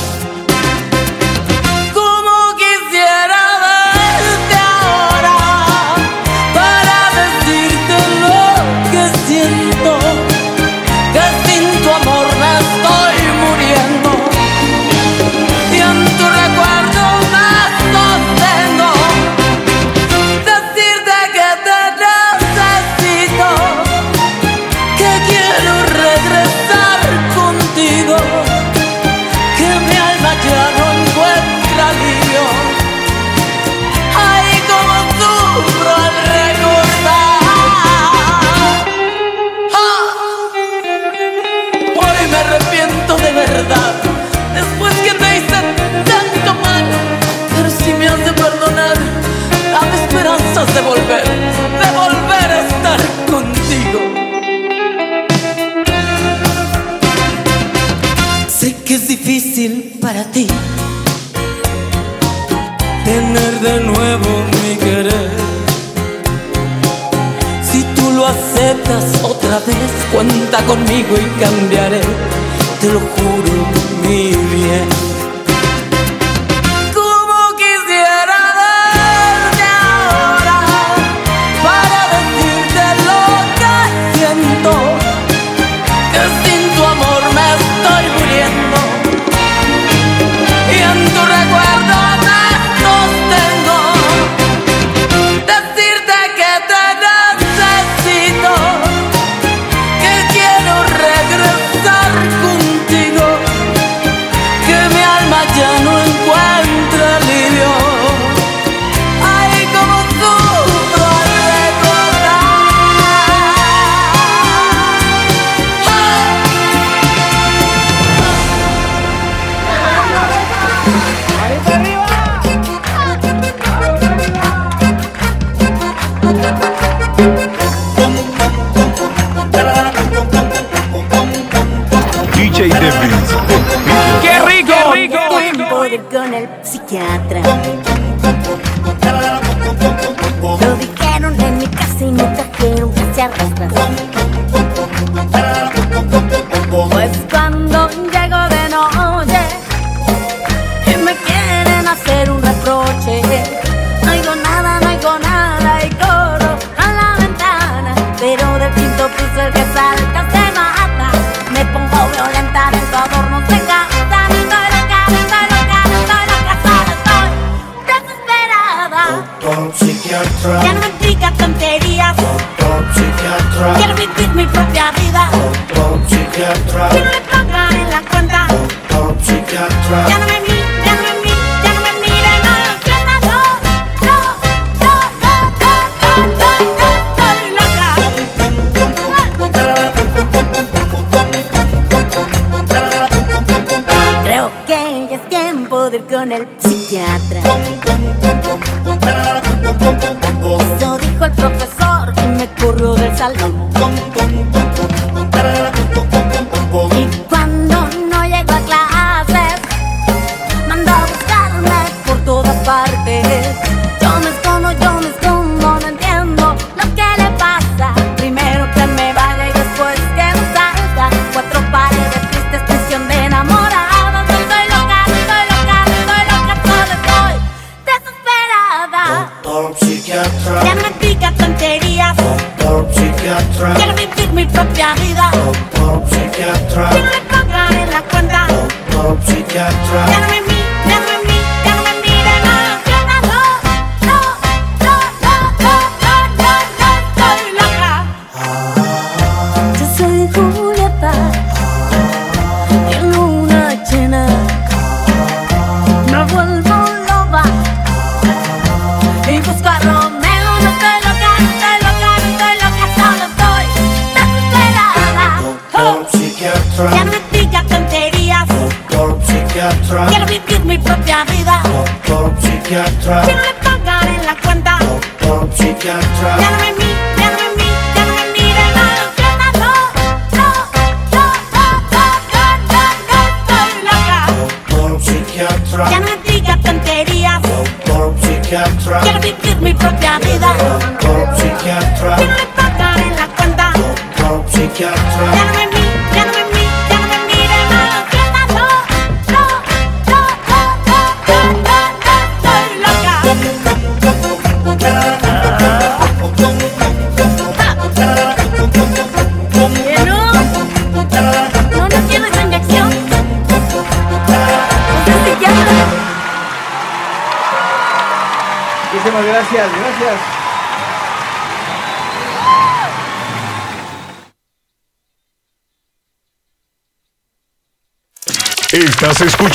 [SPEAKER 14] conmigo y cambiaré, te lo juro.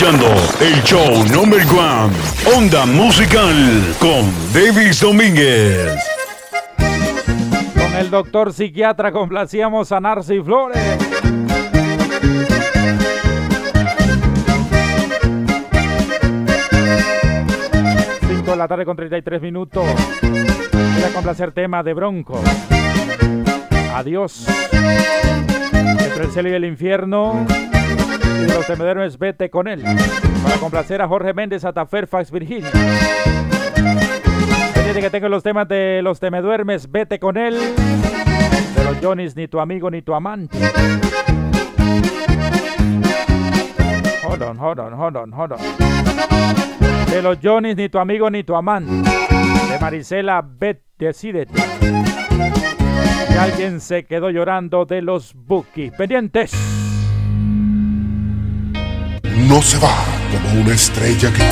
[SPEAKER 23] el
[SPEAKER 6] show number one, Onda Musical, con Davis Domínguez.
[SPEAKER 11] Con el doctor psiquiatra complacíamos a Narci Flores. Cinco de la tarde con 33 minutos. Voy a complacer tema de Bronco. Adiós. Entre el cielo y el infierno de Los Temedermes Vete con él. Para complacer a Jorge Méndez hasta Fairfax, Virginia. Fíjate que tengo los temas de Los Temeduermes, Vete con él. De los Johnnys, ni tu amigo ni tu amante. Hold on, hold on, hold on, hold on. De los Johnnys, ni tu amigo ni tu amante. De Marisela, Bet, decídete. Y alguien se quedó llorando de los Bookies. Pendientes
[SPEAKER 9] no se va como una estrella que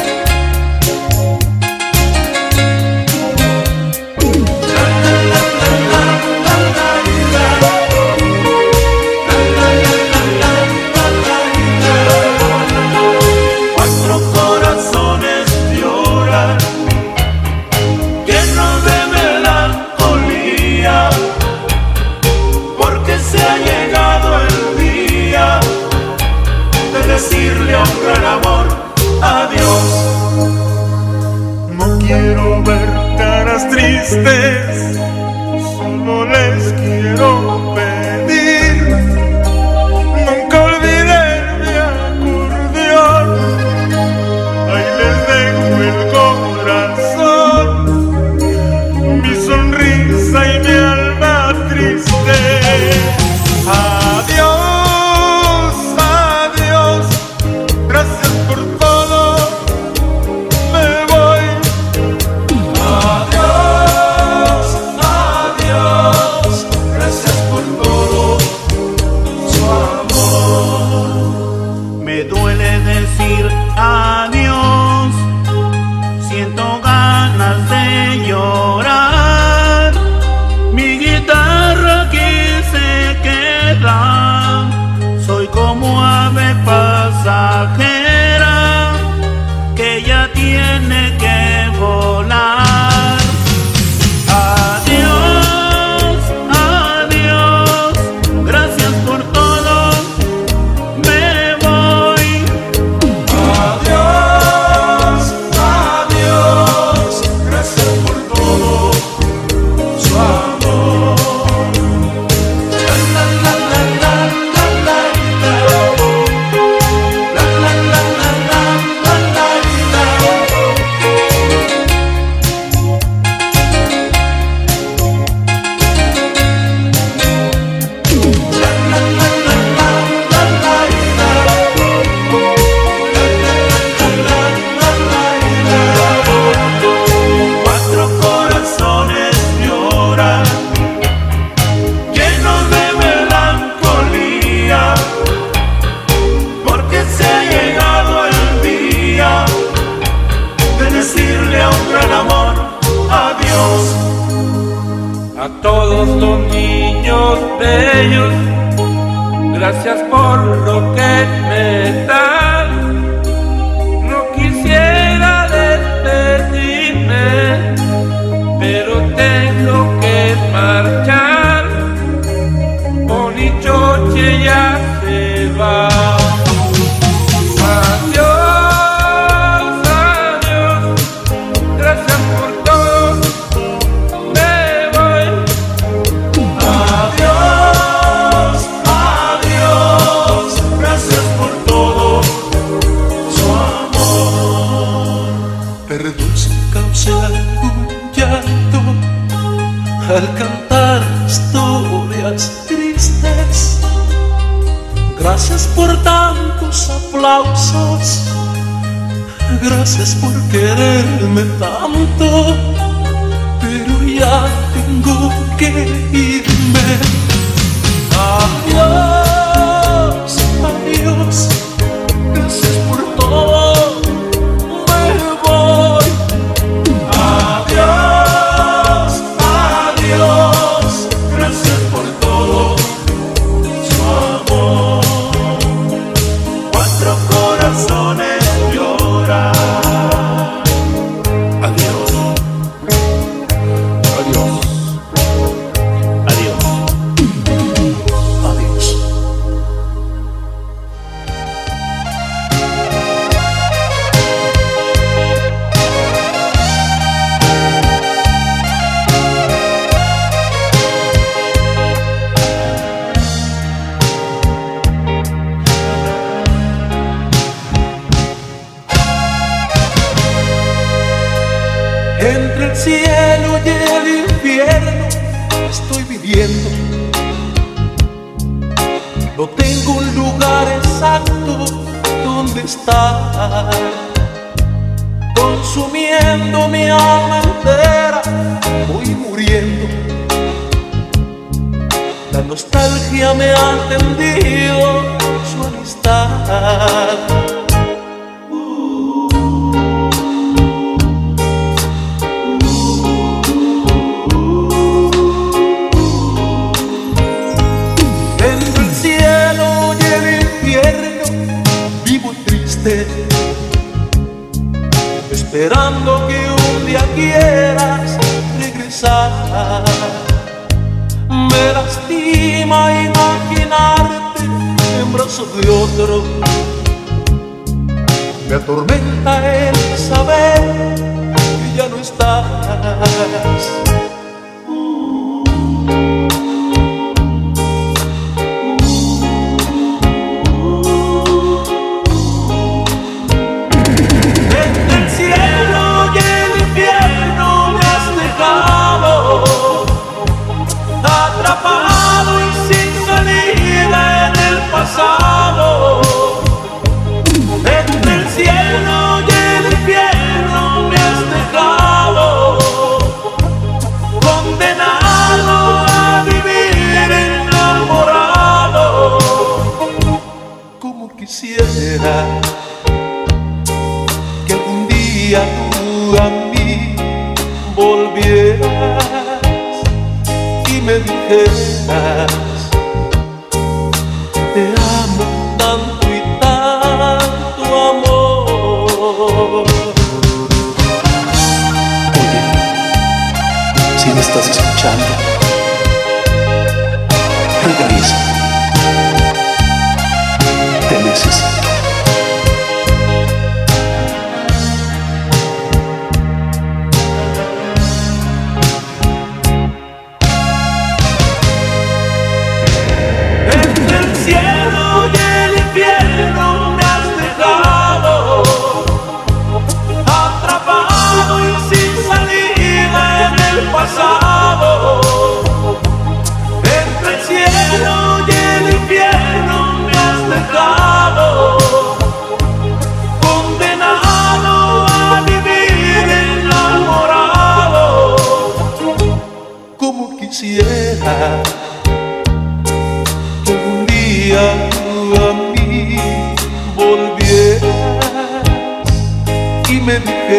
[SPEAKER 9] This. quisiera que algún día tú a mí volvieras y me dijeras te amo tanto y tanto amor. Oye, si me estás escuchando.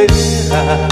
[SPEAKER 14] espera.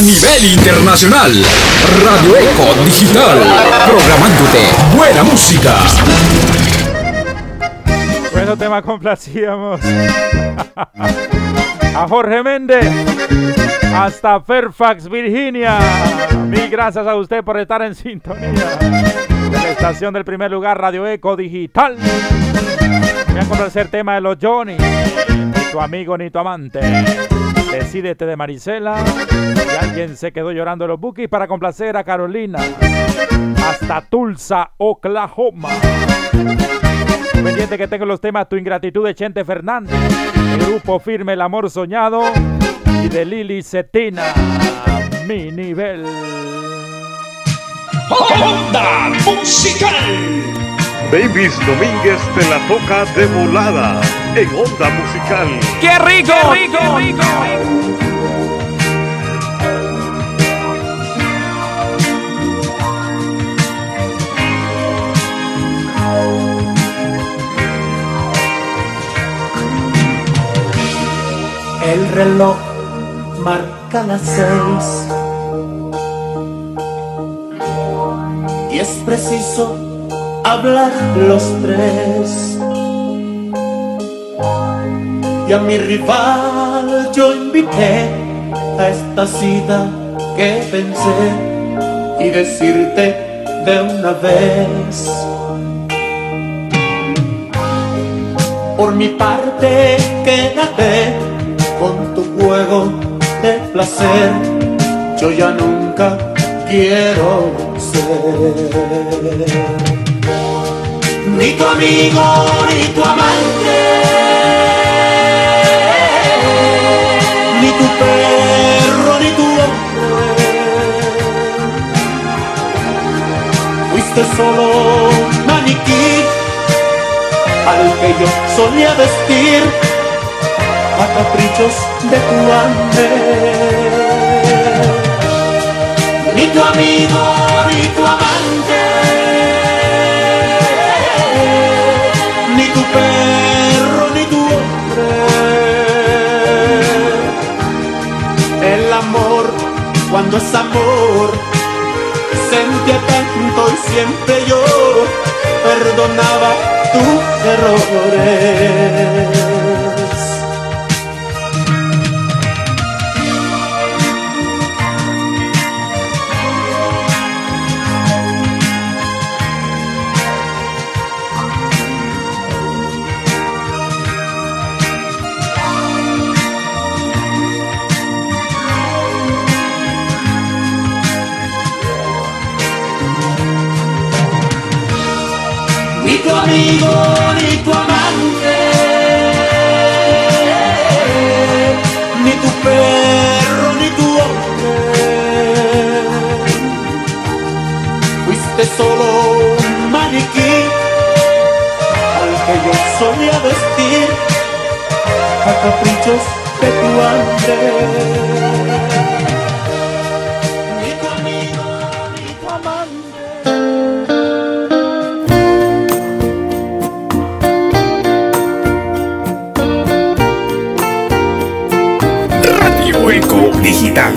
[SPEAKER 14] A
[SPEAKER 20] nivel internacional. Radio Eco Digital. Programándote buena música.
[SPEAKER 11] Bueno, tema complacíamos. A Jorge Méndez. Hasta Fairfax, Virginia. Mil gracias a usted por estar en sintonía. La estación del primer lugar, Radio Eco Digital. Voy a complacer tema de los Johnny. Ni tu amigo ni tu amante. Decídete de Marisela. Y alguien se quedó llorando en los bookies para complacer a Carolina. Hasta Tulsa, Oklahoma. Pendiente que tengo los temas Tu ingratitud de Chente Fernández, el grupo firme El amor soñado y de Lili Cetina, mi nivel.
[SPEAKER 3] Onda Musical.
[SPEAKER 17] Davis Domínguez te la toca de volada en Onda Musical.
[SPEAKER 15] ¡Qué rico! ¡Qué rico!
[SPEAKER 5] El reloj marca las seis y es preciso hablar los tres. Y a mi rival yo invité a esta cita que pensé y decirte de una vez. Por mi parte, quédate con tu juego de placer. Yo ya nunca quiero ser ni tu amigo ni tu amante, tu perro ni tu hombre. Fuiste solo un maniquí al que yo solía vestir a caprichos de tu hambre. Ni tu amigo ni tu amante, amor, sentía tanto y siempre yo perdonaba tus errores. Tu amigo ni tu amante, ni tu perro ni tu hombre. Fuiste solo un maniquí al que yo solía vestir a caprichos de tu hambre.
[SPEAKER 20] Digital.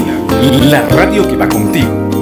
[SPEAKER 20] La radio que va contigo.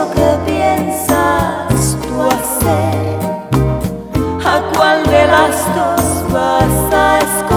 [SPEAKER 24] lo que
[SPEAKER 22] piensas tú hacer? ¿A cuál de las dos vas a escoger?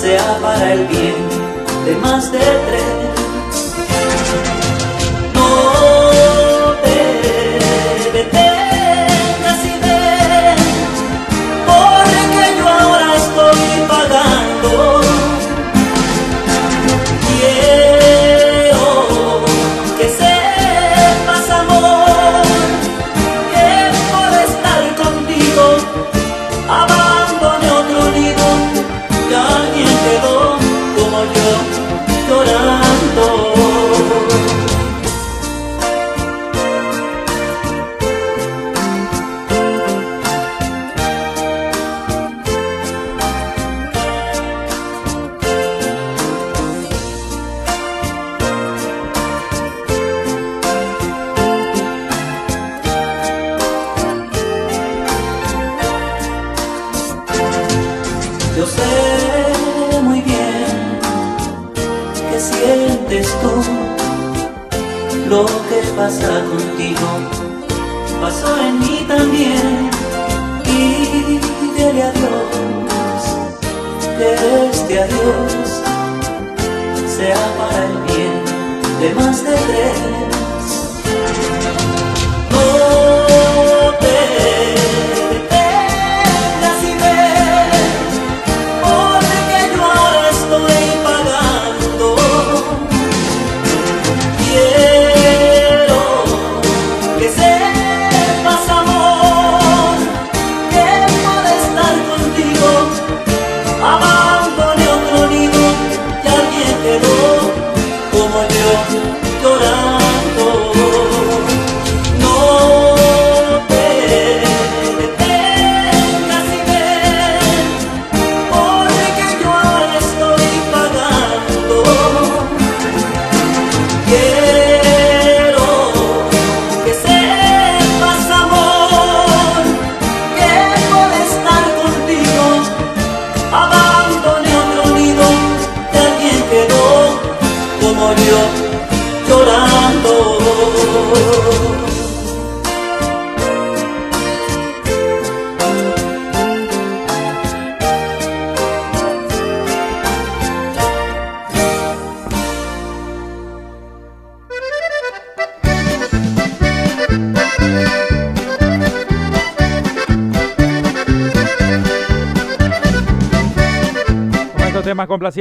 [SPEAKER 14] sea para el bien de más de tres.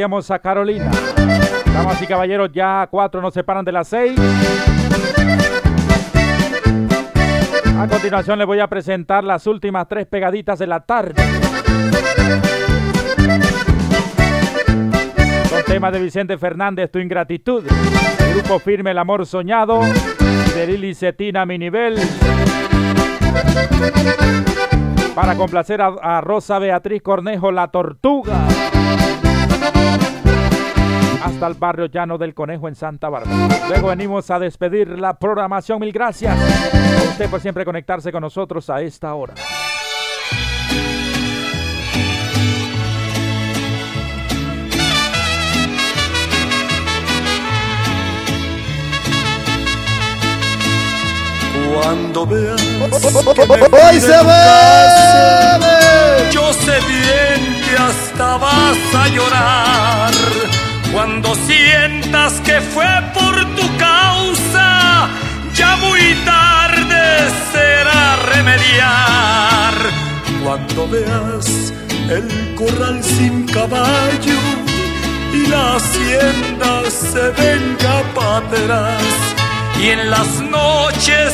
[SPEAKER 14] A
[SPEAKER 11] Carolina. Damas y caballeros, ya cuatro nos separan de las seis. A continuación les voy a presentar las últimas tres pegaditas de la tarde. Con temas de Vicente Fernández, Tu Ingratitud. El grupo firme El Amor Soñado. De Lili Cetina, Mi Nivel. Para complacer a Rosa Beatriz Cornejo, La Tortuga. Hasta el barrio llano del Conejo en Santa Bárbara. Luego venimos a despedir la programación. Mil gracias a usted por siempre conectarse con nosotros a esta hora.
[SPEAKER 7] Cuando veas
[SPEAKER 21] que
[SPEAKER 7] me
[SPEAKER 21] Hoy se
[SPEAKER 7] casi, yo sé bien que hasta vas a llorar. Cuando sientas que fue por tu causa, ya muy tarde será remediar. Cuando veas el corral sin caballo y la hacienda se venga atrás y en las noches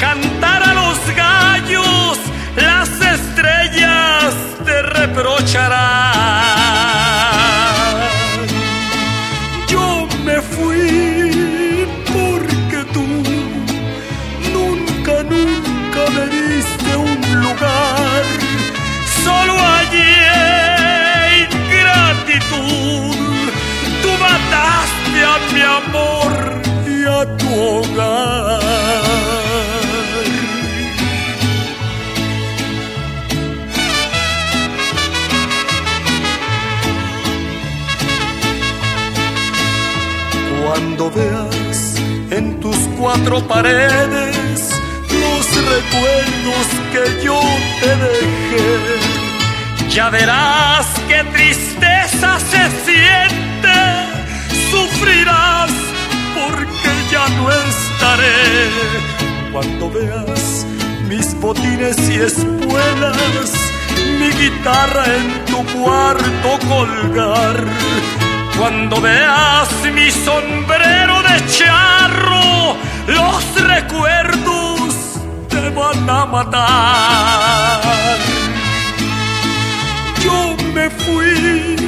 [SPEAKER 7] cantar a los gallos, las estrellas te reprocharán. Tu hogar. Cuando veas en tus cuatro paredes los recuerdos que yo te dejé, ya verás qué tristeza se siente, sufrirás porque ya no estaré. Cuando veas mis botines y espuelas, mi guitarra en tu cuarto colgar. Cuando veas mi sombrero de charro, los recuerdos te van a matar. Yo me fui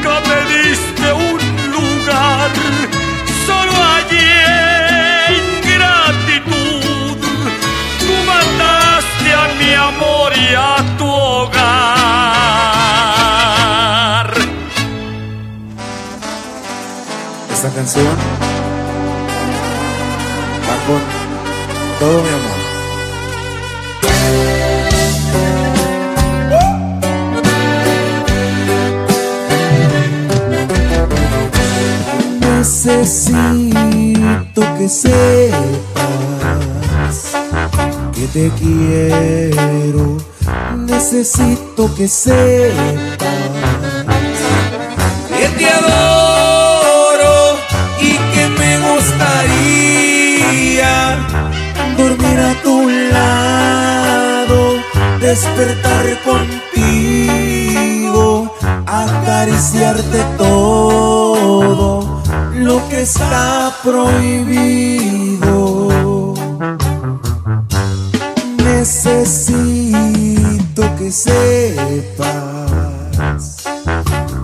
[SPEAKER 7] nunca me diste un lugar. Solo allí en gratitud tú mataste a mi amor y a tu hogar.
[SPEAKER 25] Esta canción va con todo mi amor.
[SPEAKER 21] Necesito que sepas que te quiero. Necesito que sepas que te adoro y que me gustaría dormir a tu lado, despertar contigo, acariciarte todo lo que está prohibido. Necesito que sepas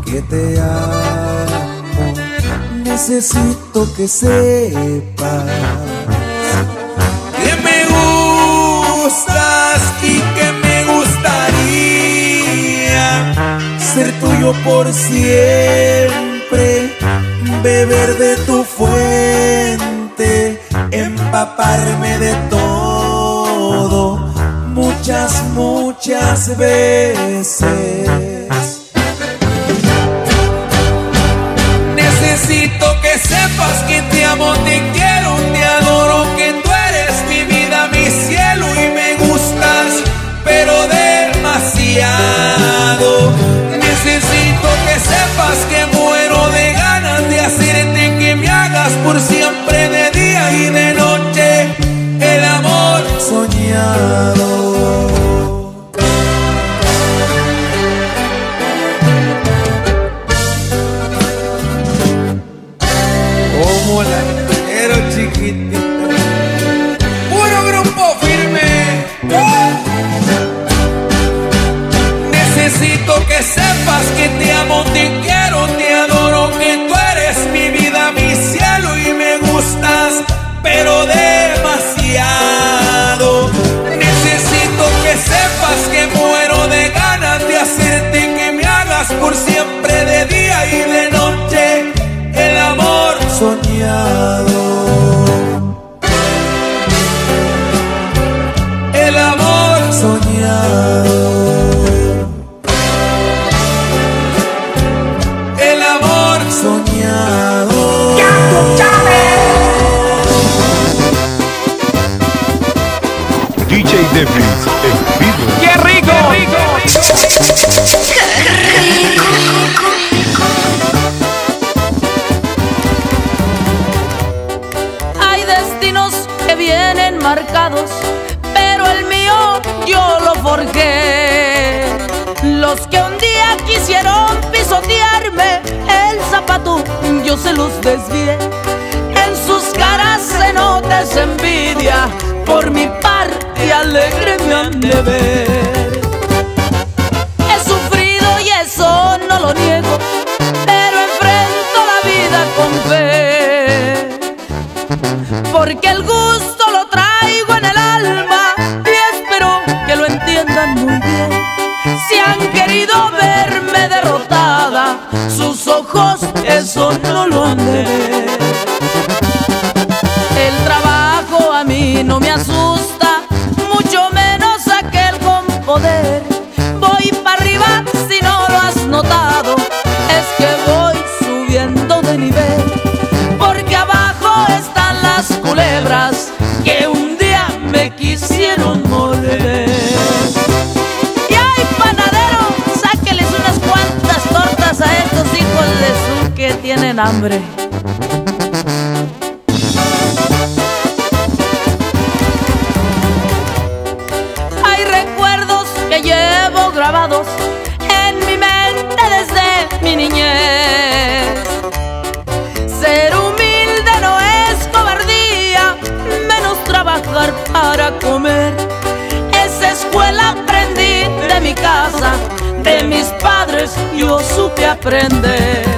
[SPEAKER 21] que te amo. Necesito que sepas que me gustas y que me gustaría ser tuyo por siempre beber de tu fuente, empaparme de todo, muchas, muchas veces. Necesito que sepas que te amo, te
[SPEAKER 22] tienen hambre. Hay recuerdos que llevo grabados en mi mente desde mi niñez. Ser humilde no es cobardía, menos trabajar para comer. Esa escuela aprendí de mi casa, de mis padres yo supe aprender.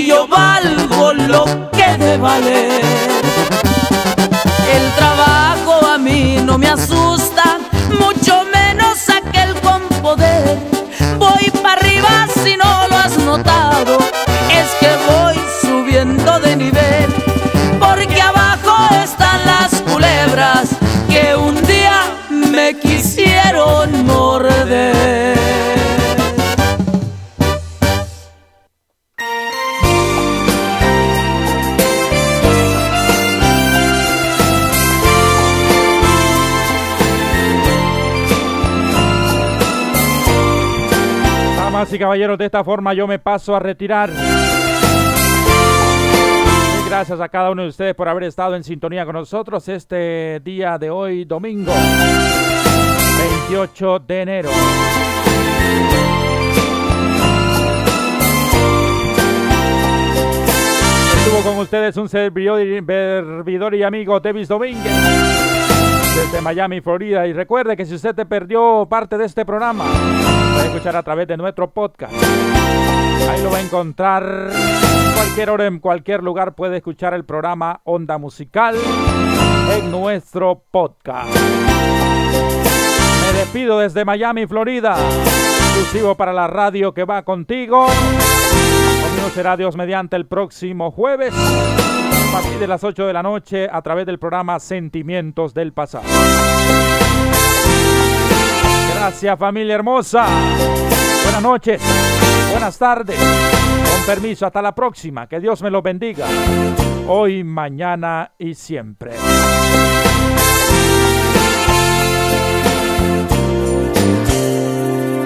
[SPEAKER 22] y yo valgo lo que de valer. El trabajo a mí no me asusta de
[SPEAKER 11] esta forma yo me paso a retirar. Gracias a cada uno de ustedes por haber estado en sintonía con nosotros este día de hoy, domingo 28 de enero. Estuvo con ustedes un servidor y amigo Davis Domínguez desde Miami, Florida. Y recuerde que si usted te perdió parte de este programa, puede escuchar a través de nuestro podcast. Ahí lo va a encontrar en cualquier hora, en cualquier lugar. Puede escuchar el programa Onda Musical en nuestro podcast. Me despido desde Miami, Florida. Exclusivo para la radio que va contigo. Conmigo será Dios mediante el próximo jueves de las 8 de la noche a través del programa Sentimientos del Pasado. Gracias familia hermosa. Buenas noches. Buenas tardes. Con permiso, hasta la próxima. Que Dios me los bendiga. Hoy, mañana y siempre.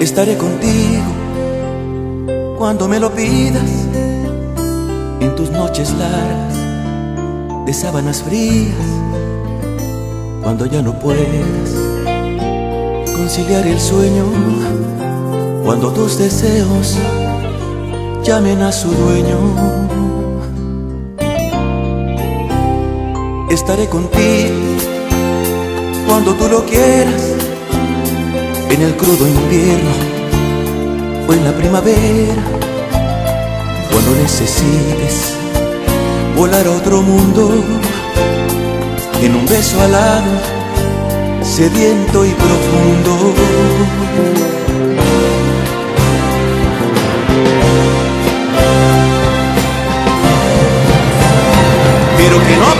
[SPEAKER 9] Estaré contigo cuando me lo pidas en tus noches largas de sábanas frías cuando ya no puedas conciliar el sueño cuando tus deseos llamen a su dueño. Estaré contigo cuando tú lo quieras en el crudo invierno o en la primavera cuando necesites volar a otro mundo en un beso alado, sediento y profundo. Que no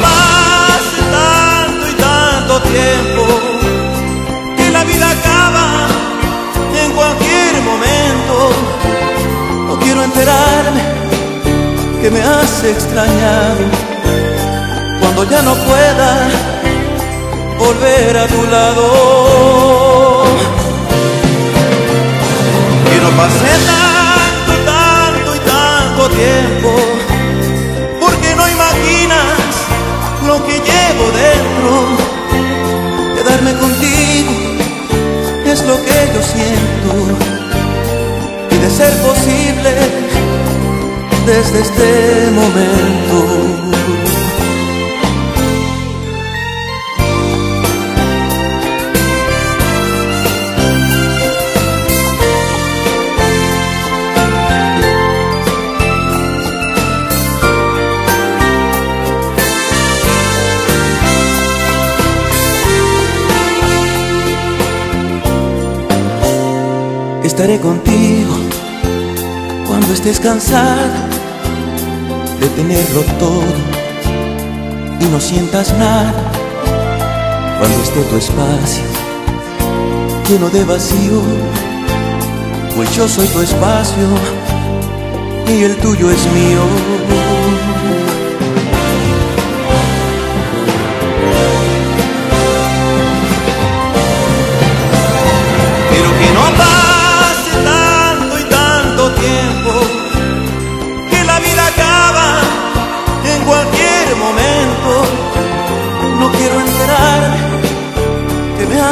[SPEAKER 9] que me has extrañado cuando ya no pueda volver a tu lado. Que no pase tanto, tanto y tanto tiempo, porque no imaginas lo que llevo dentro. Quedarme contigo es lo que yo siento y de ser posible desde este momento. Estaré contigo cuando estés cansada de tenerlo todo y no sientas nada cuando esté tu espacio lleno de vacío, pues yo soy tu espacio y el tuyo es mío.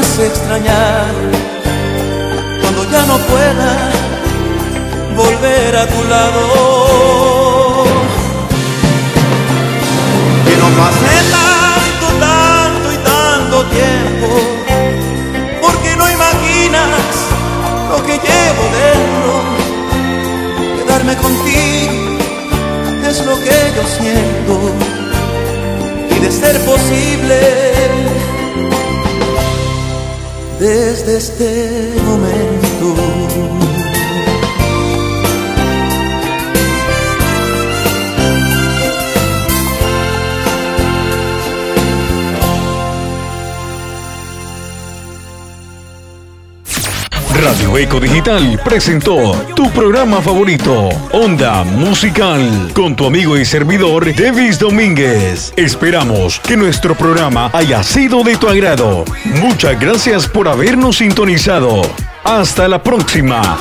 [SPEAKER 9] Extrañar cuando ya no pueda volver a tu lado. Que no pase tanto, tanto y tanto tiempo, porque no imaginas lo que llevo dentro. Quedarme contigo es lo que yo siento y de ser posible desde este momento.
[SPEAKER 6] Radio Eco Digital presentó tu programa favorito, Onda Musical, con tu amigo y servidor Davis Domínguez. Esperamos que nuestro programa haya sido de tu agrado. Muchas gracias por habernos sintonizado. Hasta la próxima.